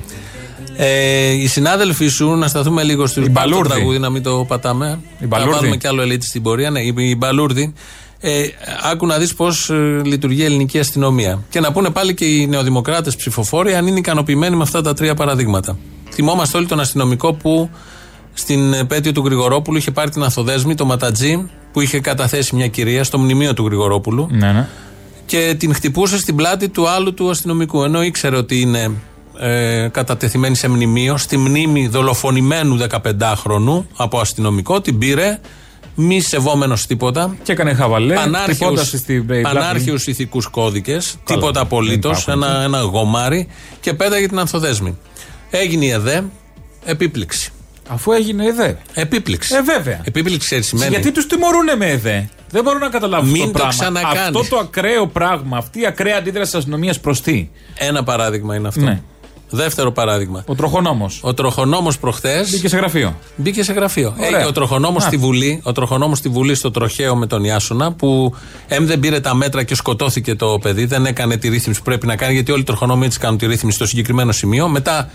Ε, οι συνάδελφοί σου, να σταθούμε λίγο στο Η Μπαλούρδη. τραγούδι, να μην το πατάμε. Η Μπαλούρδη. Να βάλουμε κι άλλο ελίτη στην πορεία. Ναι, η, η Μπαλούρδη. Ε, άκου να δεις πώς λειτουργεί η ελληνική αστυνομία. Και να πούνε πάλι και οι νεοδημοκράτες ψηφοφόροι αν είναι ικανοποιημένοι με αυτά τα τρία παραδείγματα. Θυμόμαστε όλοι τον αστυνομικό που στην επέτειο του Γρηγορόπουλου είχε πάρει την Αθοδέσμη, το Ματατζή, που είχε καταθέσει μια κυρία στο μνημείο του Γρηγορόπουλου Ναι, ναι. και την χτυπούσε στην πλάτη του άλλου του αστυνομικού. Ενώ ήξερε ότι είναι ε, κατατεθειμένη σε μνημείο, στη μνήμη δολοφονημένου 15χρονου από αστυνομικό, την πήρε, μη σεβόμενος τίποτα. Και έκανε χαβαλέ. τυπώντας Πανάρχιους, στην πλάτη. πανάρχιους ηθικούς κώδικες, Καλά, τίποτα δεν απολύτως, υπάρχουν. ένα, ένα γομάρι και πέταγε την ανθοδέσμη. Έγινε η ΕΔΕ, επίπληξη. Αφού έγινε ΕΔΕ. Επίπληξη. Ε, βέβαια. Επίπληξη ξέρει σημαίνει. Γιατί τους τιμωρούν με ΕΔΕ; Δεν μπορώ να καταλάβω Μην αυτό το το πράγμα. ξανακάνεις. Αυτό το ακραίο πράγμα, αυτή η ακραία αντίδραση της αστυνομίας προς τι; Ένα παράδειγμα είναι αυτό. Ναι. Δεύτερο παράδειγμα. Ο τροχονόμος. Ο τροχονόμος προχθές Μπήκε σε γραφείο. μπήκε σε γραφείο. Ωραία. Ε, ο τροχονόμος Α. στη Βουλή, ο τροχονόμος στη Βουλή στο τροχαίο με τον Ιάσονα, που εμ δεν πήρε τα μέτρα και σκοτώθηκε το παιδί, δεν έκανε τη ρύθμιση που πρέπει να κάνει, γιατί όλοι οι τροχονόμοι έτσι κάνουν τη ρύθμιση στο συγκεκριμένο σημείο. Μετά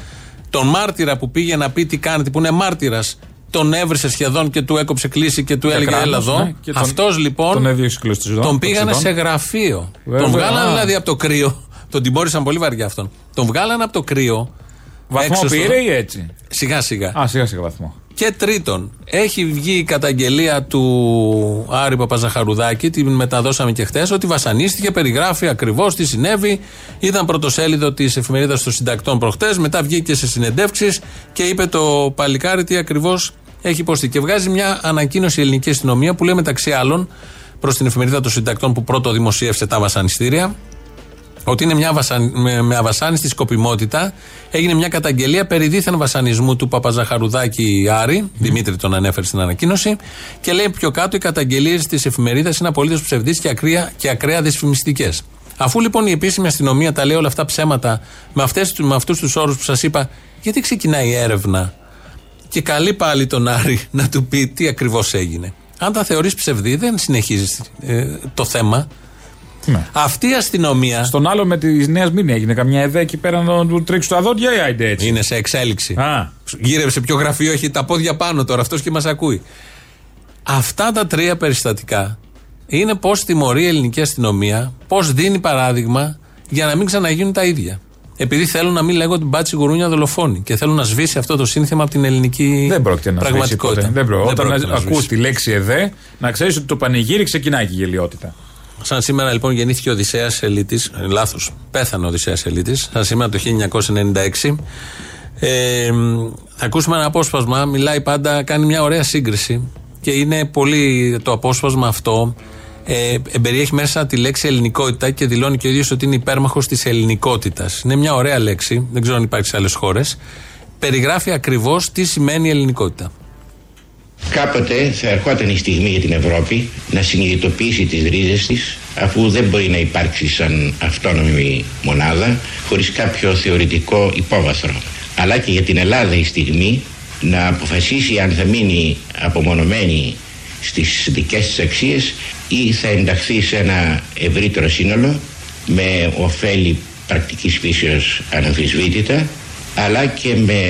τον μάρτυρα που πήγε να πει τι κάνετε, που είναι μάρτυρας, τον έβρισε σχεδόν και του έκοψε κλίση και του Για έλεγε κράτος, Έλα εδώ. ναι, και τον- Αυτός λοιπόν. τον έδιωξε κλωστιζόν, Τον τον πήγανε ξεδόν. σε γραφείο. Βέβαια. Τον βγάλανε Α. δηλαδή από το κρύο. Τον τιμώρησαν πολύ βαριά αυτόν. Τον βγάλανε από το κρύο. Βαθμό έξω στο- πήρε ή έτσι; Σιγά σιγά. Α, σιγά σιγά βαθμό. Και τρίτον, έχει βγει η καταγγελία του Άρη Παπαζαχαρουδάκη, την μεταδώσαμε και χθες, ότι βασανίστηκε, περιγράφει ακριβώς τι συνέβη. Ήταν πρωτοσέλιδο της εφημερίδας των συντακτών προχτές, μετά βγήκε σε συνεντεύξεις και είπε το παλικάρι τι ακριβώς έχει υποστεί. Και βγάζει μια ανακοίνωση η ελληνική αστυνομία που λέει μεταξύ άλλων προς την εφημερίδα των συντακτών που πρώτο δημοσίευσε τα βασανιστήρια, ότι είναι μια βασαν... με, με αβασάνιστη σκοπιμότητα έγινε μια καταγγελία περί δίθεν βασανισμού του Παπαζαχαρουδάκη Άρη. Δημήτρη τον ανέφερε στην ανακοίνωση. Και λέει πιο κάτω οι καταγγελίες της εφημερίδας είναι απολύτως ψευδείς και, ακραία, και ακραία δυσφημιστικές. Αφού λοιπόν η επίσημη αστυνομία τα λέει όλα αυτά ψέματα με, αυτές, με αυτούς τους όρους που σας είπα, γιατί ξεκινάει η έρευνα; Και καλεί πάλι τον Άρη να του πει τι ακριβώς έγινε. Αν τα θεωρείς ψευδή, δεν συνεχίζεις το θέμα. Ναι. Αυτή η αστυνομία Στον άλλο με τη Νέας Μήνυ έγινε καμιά ΕΔΕ εκεί πέρα να του τρίξει τα δόντια ή άιντε έτσι; είναι σε εξέλιξη. Α, Γύρευσε ποιο γραφείο έχει τα πόδια πάνω τώρα αυτός και μας ακούει. Αυτά τα τρία περιστατικά είναι πώς τιμωρεί η ελληνική αστυνομία, πώς δίνει παράδειγμα για να μην ξαναγίνουν τα ίδια. Επειδή θέλουν να μην λέγονται μπάτσι γουρούνια δολοφόνοι και θέλουν να σβήσει αυτό το σύνθημα από την ελληνική δεν πρόκειται να σβήσει πραγματικότητα. ποτέ. Δεν προ... Όταν πρόκειται να ακούς σβήσει. τη λέξη ΕΔΕ, να ξέρεις ότι το πανηγύρι ξεκινάει και η γελιότητα. Σαν σήμερα λοιπόν γεννήθηκε ο Οδυσσέας Ελίτης, ε, λάθος, πέθανε ο Οδυσσέας Ελίτης, σαν σήμερα το 1996. Ε, θα ακούσουμε ένα απόσπασμα, μιλάει πάντα, κάνει μια ωραία σύγκριση και είναι πολύ το απόσπασμα αυτό ε, εμπεριέχει μέσα τη λέξη ελληνικότητα και δηλώνει και ο ίδιος ότι είναι υπέρμαχος της ελληνικότητας. Είναι μια ωραία λέξη, δεν ξέρω αν υπάρχει σε άλλες χώρες. Περιγράφει ακριβώς τι σημαίνει η ελληνικότητα. Κάποτε θα ερχόταν η στιγμή για την Ευρώπη να συνειδητοποιήσει τις ρίζες της αφού δεν μπορεί να υπάρξει σαν αυτόνομη μονάδα χωρίς κάποιο θεωρητικό υπόβαθρο. Αλλά και για την Ελλάδα η στιγμή να αποφασίσει αν θα μείνει απομονωμένη στις δικές της αξίες ή θα ενταχθεί σε ένα ευρύτερο σύνολο με ωφέλη πρακτικής φύσεως αναμφισβήτητα αλλά και με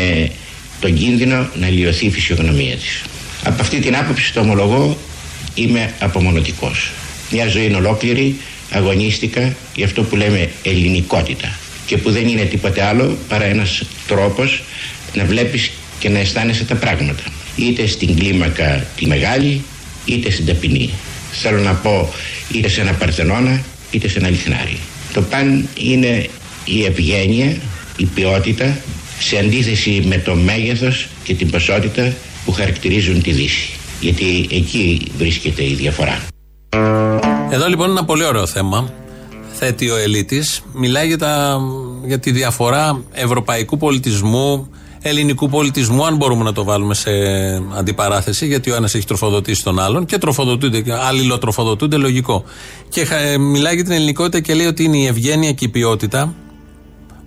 τον κίνδυνο να λιωθεί η φυσιογνωμία της. Από αυτή την άποψη το ομολογώ είμαι απομονωτικός. Μια ζωή είναι ολόκληρη, αγωνίστηκα για αυτό που λέμε ελληνικότητα και που δεν είναι τίποτε άλλο παρά ένας τρόπος να βλέπεις και να αισθάνεσαι τα πράγματα. Είτε στην κλίμακα τη μεγάλη, είτε στην ταπεινή. Θέλω να πω είτε σε ένα παρθενώνα, είτε σε ένα λιχνάρι. Το παν είναι η ευγένεια, η ποιότητα, σε αντίθεση με το μέγεθος και την ποσότητα που χαρακτηρίζουν τη Δύση. Γιατί εκεί βρίσκεται η διαφορά. Εδώ λοιπόν είναι ένα πολύ ωραίο θέμα. Θέτει ο Ελίτης. Μιλάει για, τα, για τη διαφορά ευρωπαϊκού πολιτισμού, ελληνικού πολιτισμού, αν μπορούμε να το βάλουμε σε αντιπαράθεση, γιατί ο ένας έχει τροφοδοτήσει τον άλλον και τροφοδοτούνται, και αλληλοτροφοδοτούνται, λογικό. Και ε, μιλάει για την ελληνικότητα και λέει ότι είναι η ευγένεια και η ποιότητα,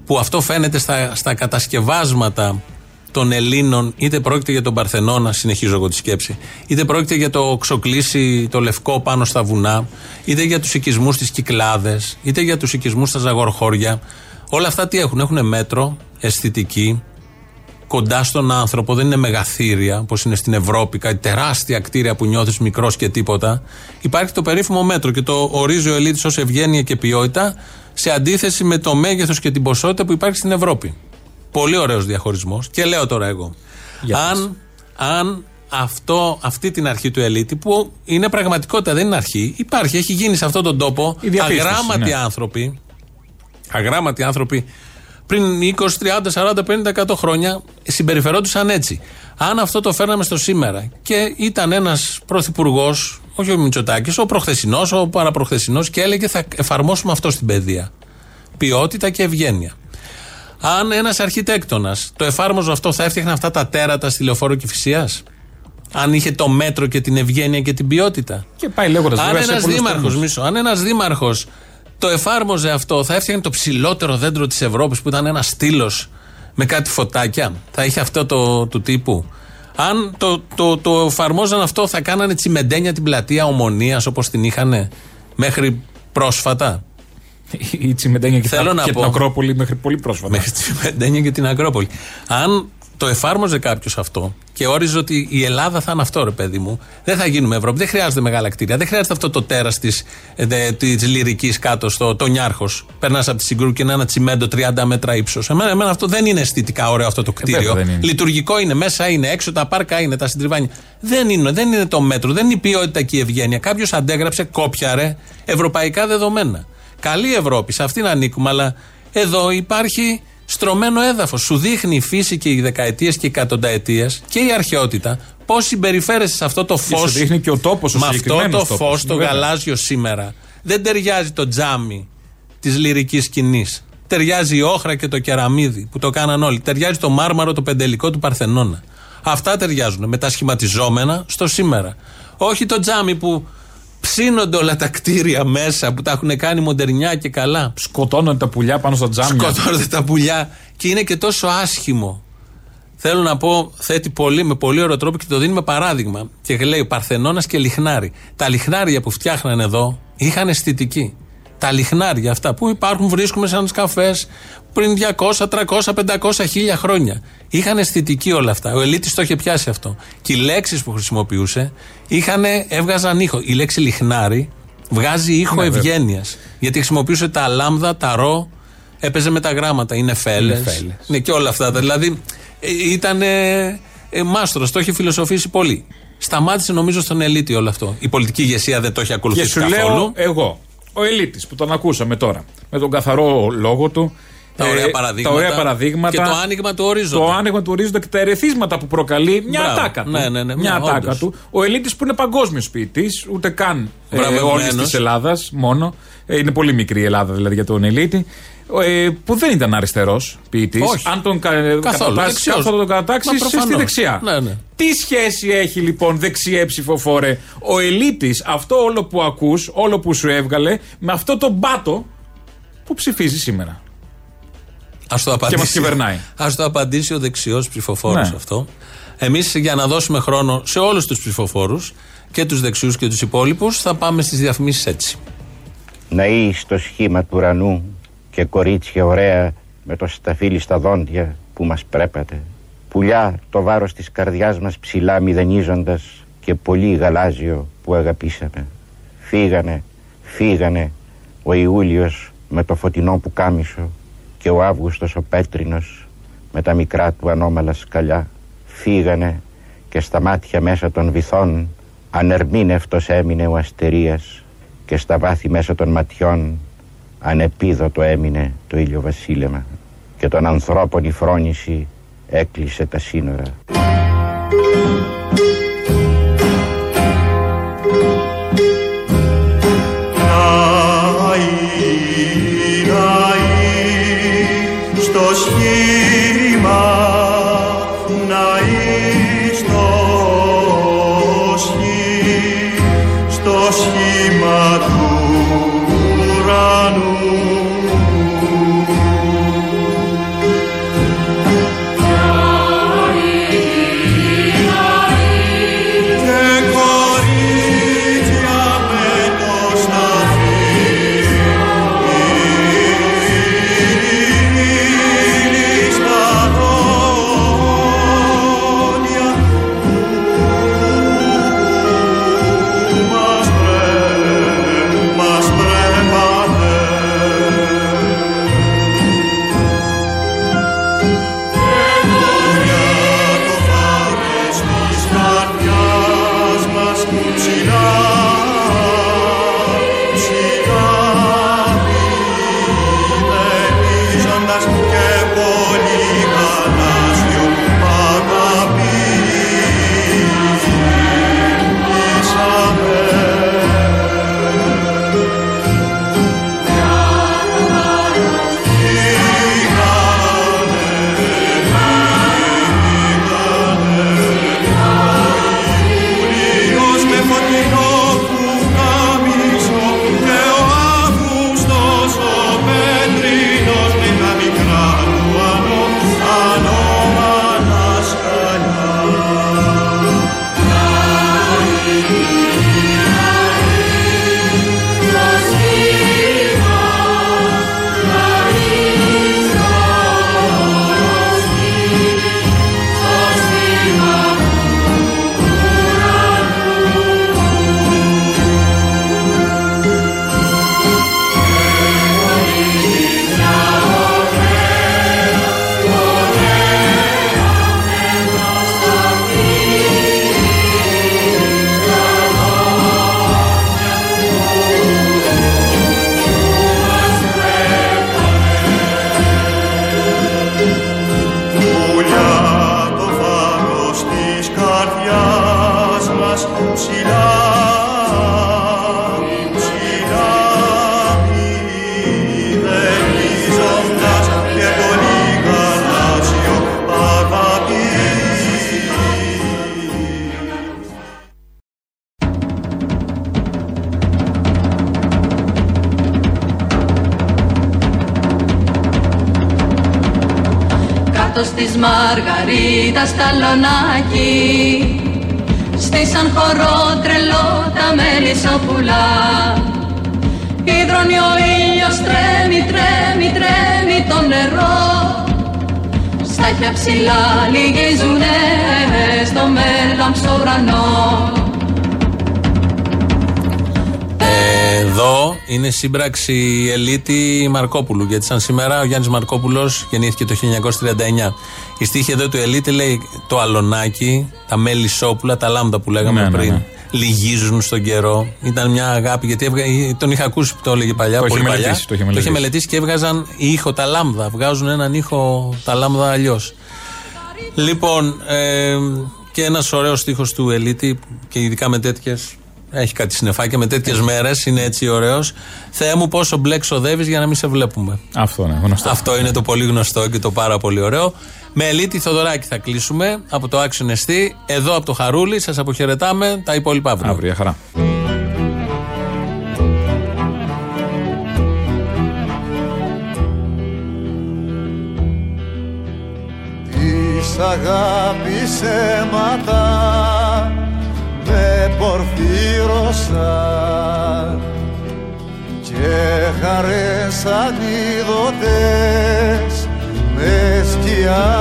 που αυτό φαίνεται στα, στα κατασκευάσματα των Ελλήνων, είτε πρόκειται για τον Παρθενώνα, συνεχίζω εγώ τη σκέψη, είτε πρόκειται για το ξοκλήσι το λευκό πάνω στα βουνά, είτε για τους οικισμούς στι Κυκλάδες, είτε για τους οικισμούς στα Ζαγορχώρια. Όλα αυτά τι έχουν, έχουν μέτρο, αισθητική, κοντά στον άνθρωπο, δεν είναι μεγαθύρια όπως είναι στην Ευρώπη, κάτι τεράστια κτίρια που νιώθεις μικρός και τίποτα. Υπάρχει το περίφημο μέτρο και το ορίζει ο Ελίτη ως ευγένεια και ποιότητα σε αντίθεση με το μέγεθος και την ποσότητα που υπάρχει στην Ευρώπη. Πολύ ωραίος διαχωρισμός. Και λέω τώρα εγώ. αν, αν αυτό, αυτή την αρχή του ελίτη που είναι πραγματικότητα, δεν είναι αρχή, υπάρχει, έχει γίνει σε αυτόν τον τόπο Η διαπίστωση, αγράμματοι ναι. άνθρωποι, αγράμματοι άνθρωποι πριν 20, 30, 40, 50, 100 χρόνια συμπεριφερόντουσαν έτσι. Αν αυτό το φέρναμε στο σήμερα και ήταν ένας πρωθυπουργός, όχι ο Μητσοτάκης, ο προχθεσινός, ο παραπροχθεσινός και έλεγε θα εφαρμόσουμε αυτό στην παιδεία. Ποιότητα και ευγένεια. Αν ένας αρχιτέκτονας το εφάρμοζε αυτό, θα έφτιαχνε αυτά τα τέρατα στη λεωφόρο Κυφυσία. Αν είχε το μέτρο και την ευγένεια και την ποιότητα; Και πάει λέγοντας Αν ένας δήμαρχος, μισό, αν ένας δήμαρχος το εφάρμοζε αυτό, θα έφτιαχνε το ψηλότερο δέντρο της Ευρώπης που ήταν ένας στήλος με κάτι φωτάκια; Θα είχε αυτό το του τύπου; Αν το, το, το εφαρμόζαν αυτό, θα κάνανε τσιμεντένια την πλατεία Ομονίας όπως την είχαν μέχρι πρόσφατα; Η Τσιμεντένια και, Θέλω τα- να και πω- την Ακρόπολη μέχρι πολύ πρόσφατα. Μέχρι τη Τσιμεντένια και την Ακρόπολη. Αν το εφάρμοζε κάποιος αυτό και όριζε ότι η Ελλάδα θα είναι αυτό, ρε παιδί μου, δεν θα γίνουμε Ευρώπη. Δεν χρειάζεται μεγάλα κτίρια. Δεν χρειάζεται αυτό το τέρας της της λυρικής κάτω στο το Νιάρχος. Περνάς από τη Συγκρού και είναι ένα τσιμέντο 30 μέτρα ύψος. Εμένα, εμένα αυτό δεν είναι αισθητικά ωραίο αυτό το κτίριο. βέβαια δεν είναι. Λειτουργικό είναι, μέσα είναι, έξω τα πάρκα είναι, τα συντριβάνια. Δεν είναι, δεν είναι το μέτρο, δεν είναι η ποιότητα και η ευγένεια. Κάποιος αντέγραψε, κόπιαρε ευρωπαϊκά δεδομένα. Καλή Ευρώπη, σε αυτήν ανήκουμε, αλλά εδώ υπάρχει στρωμένο έδαφος. Σου δείχνει η φύση και οι δεκαετίες και οι εκατονταετίες και η αρχαιότητα πώς συμπεριφέρεσαι σε αυτό το Και φως. σου δείχνει και ο τόπος, ο Με αυτό συγκεκριμένος το τόπος. φως, το Βέβαια. γαλάζιο σήμερα. Δεν ταιριάζει το τζάμι της λυρικής σκηνής. Ταιριάζει η όχρα και το κεραμίδι που το κάναν όλοι. Ταιριάζει το μάρμαρο, το πεντελικό του Παρθενώνα. Αυτά ταιριάζουν με τα σχηματιζόμενα στο σήμερα. Όχι το τζάμι που ψήνονται όλα τα κτίρια μέσα που τα έχουν κάνει μοντερνιά και καλά. Σκοτώνονται τα πουλιά πάνω στα τζάμια. Σκοτώνονται τα πουλιά και είναι και τόσο άσχημο. Θέλω να πω, θέτει πολύ, με πολύ ωραίο τρόπο και το δίνει με παράδειγμα. Και λέει Παρθενώνας και Λιχνάρι. Τα λιχνάρια που φτιάχνανε εδώ είχαν αισθητική. Τα λιχνάρια αυτά που υπάρχουν, βρίσκουμε σαν καφέ πριν 200, 300, 500, χίλια χρόνια. Είχαν αισθητική όλα αυτά. Ο Ελίτης το είχε πιάσει αυτό. Και οι λέξεις που χρησιμοποιούσε είχαν, έβγαζαν ήχο. Η λέξη λιχνάρι βγάζει ήχο Ναι, βέβαια. ευγένειας. Γιατί χρησιμοποιούσε τα λάμδα, τα ρο, έπαιζε με τα γράμματα. Είναι φέλες. φέλες. Ναι, και όλα αυτά. Δηλαδή ήταν ε, ε, μάστρος, το έχει φιλοσοφήσει πολύ. Σταμάτησε νομίζω στον Ελίτη όλο αυτό. Η πολιτική ηγεσία δεν το έχει Και ακολουθήσει σου καθόλου. λέω εγώ, ο Ελίτης που τον ακούσαμε τώρα, με τον καθαρό λόγο του. Τα ε, ωραία παραδείγματα. τα ωραία παραδείγματα. Και το άνοιγμα του ορίζοντα. Το άνοιγμα του ορίζοντα και τα ερεθίσματα που προκαλεί. Μια Μπράβο. ατάκα του. Ναι, ναι, ναι, μια ναι, ατάκα όντως. του. Ο Ελίτης που είναι παγκόσμιος ποιητής, ούτε καν ε, Βραβευμένος. όλης της Ελλάδας μόνο. Ε, είναι πολύ μικρή η Ελλάδα δηλαδή για τον Ελίτη. Ε, που δεν ήταν αριστερός ποιητής. Όχι. Αν τον κα, Καθόλου. κατατάξεις, Δεξιός. κάπου θα τον κατατάξει Μα στη προφανώς. δεξιά. Ναι, ναι. Τι σχέση έχει λοιπόν δεξιέ ψηφοφόρε ο Ελίτης, αυτό όλο που ακούς, όλο που σου έβγαλε, με αυτό το μπάτο που ψηφίζει σήμερα; Ας το απαντήσει. μας κυβερνάει. Ας το απαντήσει ο δεξιός ψηφοφόρος Ναι. αυτό. Εμείς για να δώσουμε χρόνο σε όλους τους ψηφοφόρους και τους δεξιούς και τους υπόλοιπους θα πάμε στις διαφημίσεις έτσι. Ναοί στο σχήμα του ουρανού και κορίτσια ωραία με το σταφύλι στα δόντια που μας πρέπατε. Πουλιά το βάρος της καρδιάς μας ψηλά μηδενίζοντας και πολύ γαλάζιο που αγαπήσαμε. Φύγανε, φύγανε ο Ιούλιος με το φωτεινό που κάμισο και ο Αύγουστος ο πέτρινος με τα μικρά του ανώμαλα σκαλιά. Φύγανε και στα μάτια μέσα των βυθών ανερμήνευτος έμεινε ο αστερίας και στα βάθη μέσα των ματιών ανεπίδωτο έμεινε το ηλιοβασίλεμα και των ανθρώπων η φρόνηση έκλεισε τα σύνορα. Κάτω στις Μαργαρίτας στα λονάκι. Στήσαν χορό τρελό τα μέλισσοπουλά Υδρώνει ο ήλιος τρέμει, τρέμει, τρέμει το νερό. Στα χια ψηλά λυγίζουνε στο μέλαμψο ουρανό Εδώ είναι σύμπραξη Ελίτη Μαρκόπουλου. Γιατί σαν σήμερα ο Γιάννης Μαρκόπουλος γεννήθηκε το 1939. Η στίχη εδώ του Ελίτη λέει το αλωνάκι, τα μέλισσόπουλα, τα λάμδα που λέγαμε Ναι, ναι, πριν. ναι. Λυγίζουν στον καιρό. Ήταν μια αγάπη γιατί έβγα... τον είχα ακούσει που το έλεγε παλιά. Το πολύ είχε παλιά. μελετήσει, το είχε μελετήσει. μελετήσει και έβγαζαν ήχο τα λάμδα. Βγάζουν έναν ήχο τα λάμδα αλλιώς. Λοιπόν, ε, και ένας ωραίος στίχος του Ελίτη και ειδικά με τέτοιες. Έχει κάτι συνεφάκια με τέτοιες μέρες, είναι έτσι ωραίος. Θεέ μου, πόσο μπλε ξοδεύει για να μην σε βλέπουμε. Αυτό είναι γνωστό. Αυτό είναι το πολύ γνωστό και το πάρα πολύ ωραίο. Με Ελίτη Θοδωράκη θα κλείσουμε από το Άξιο Εστί. Εδώ από το Χαρούλι σας αποχαιρετάμε. Τα υπόλοιπα αύριο. Αύριο, χαρά. Της αγάπης αίματα με πορφύρωσαν και και χαρές ανίδωτες με σκιάσανε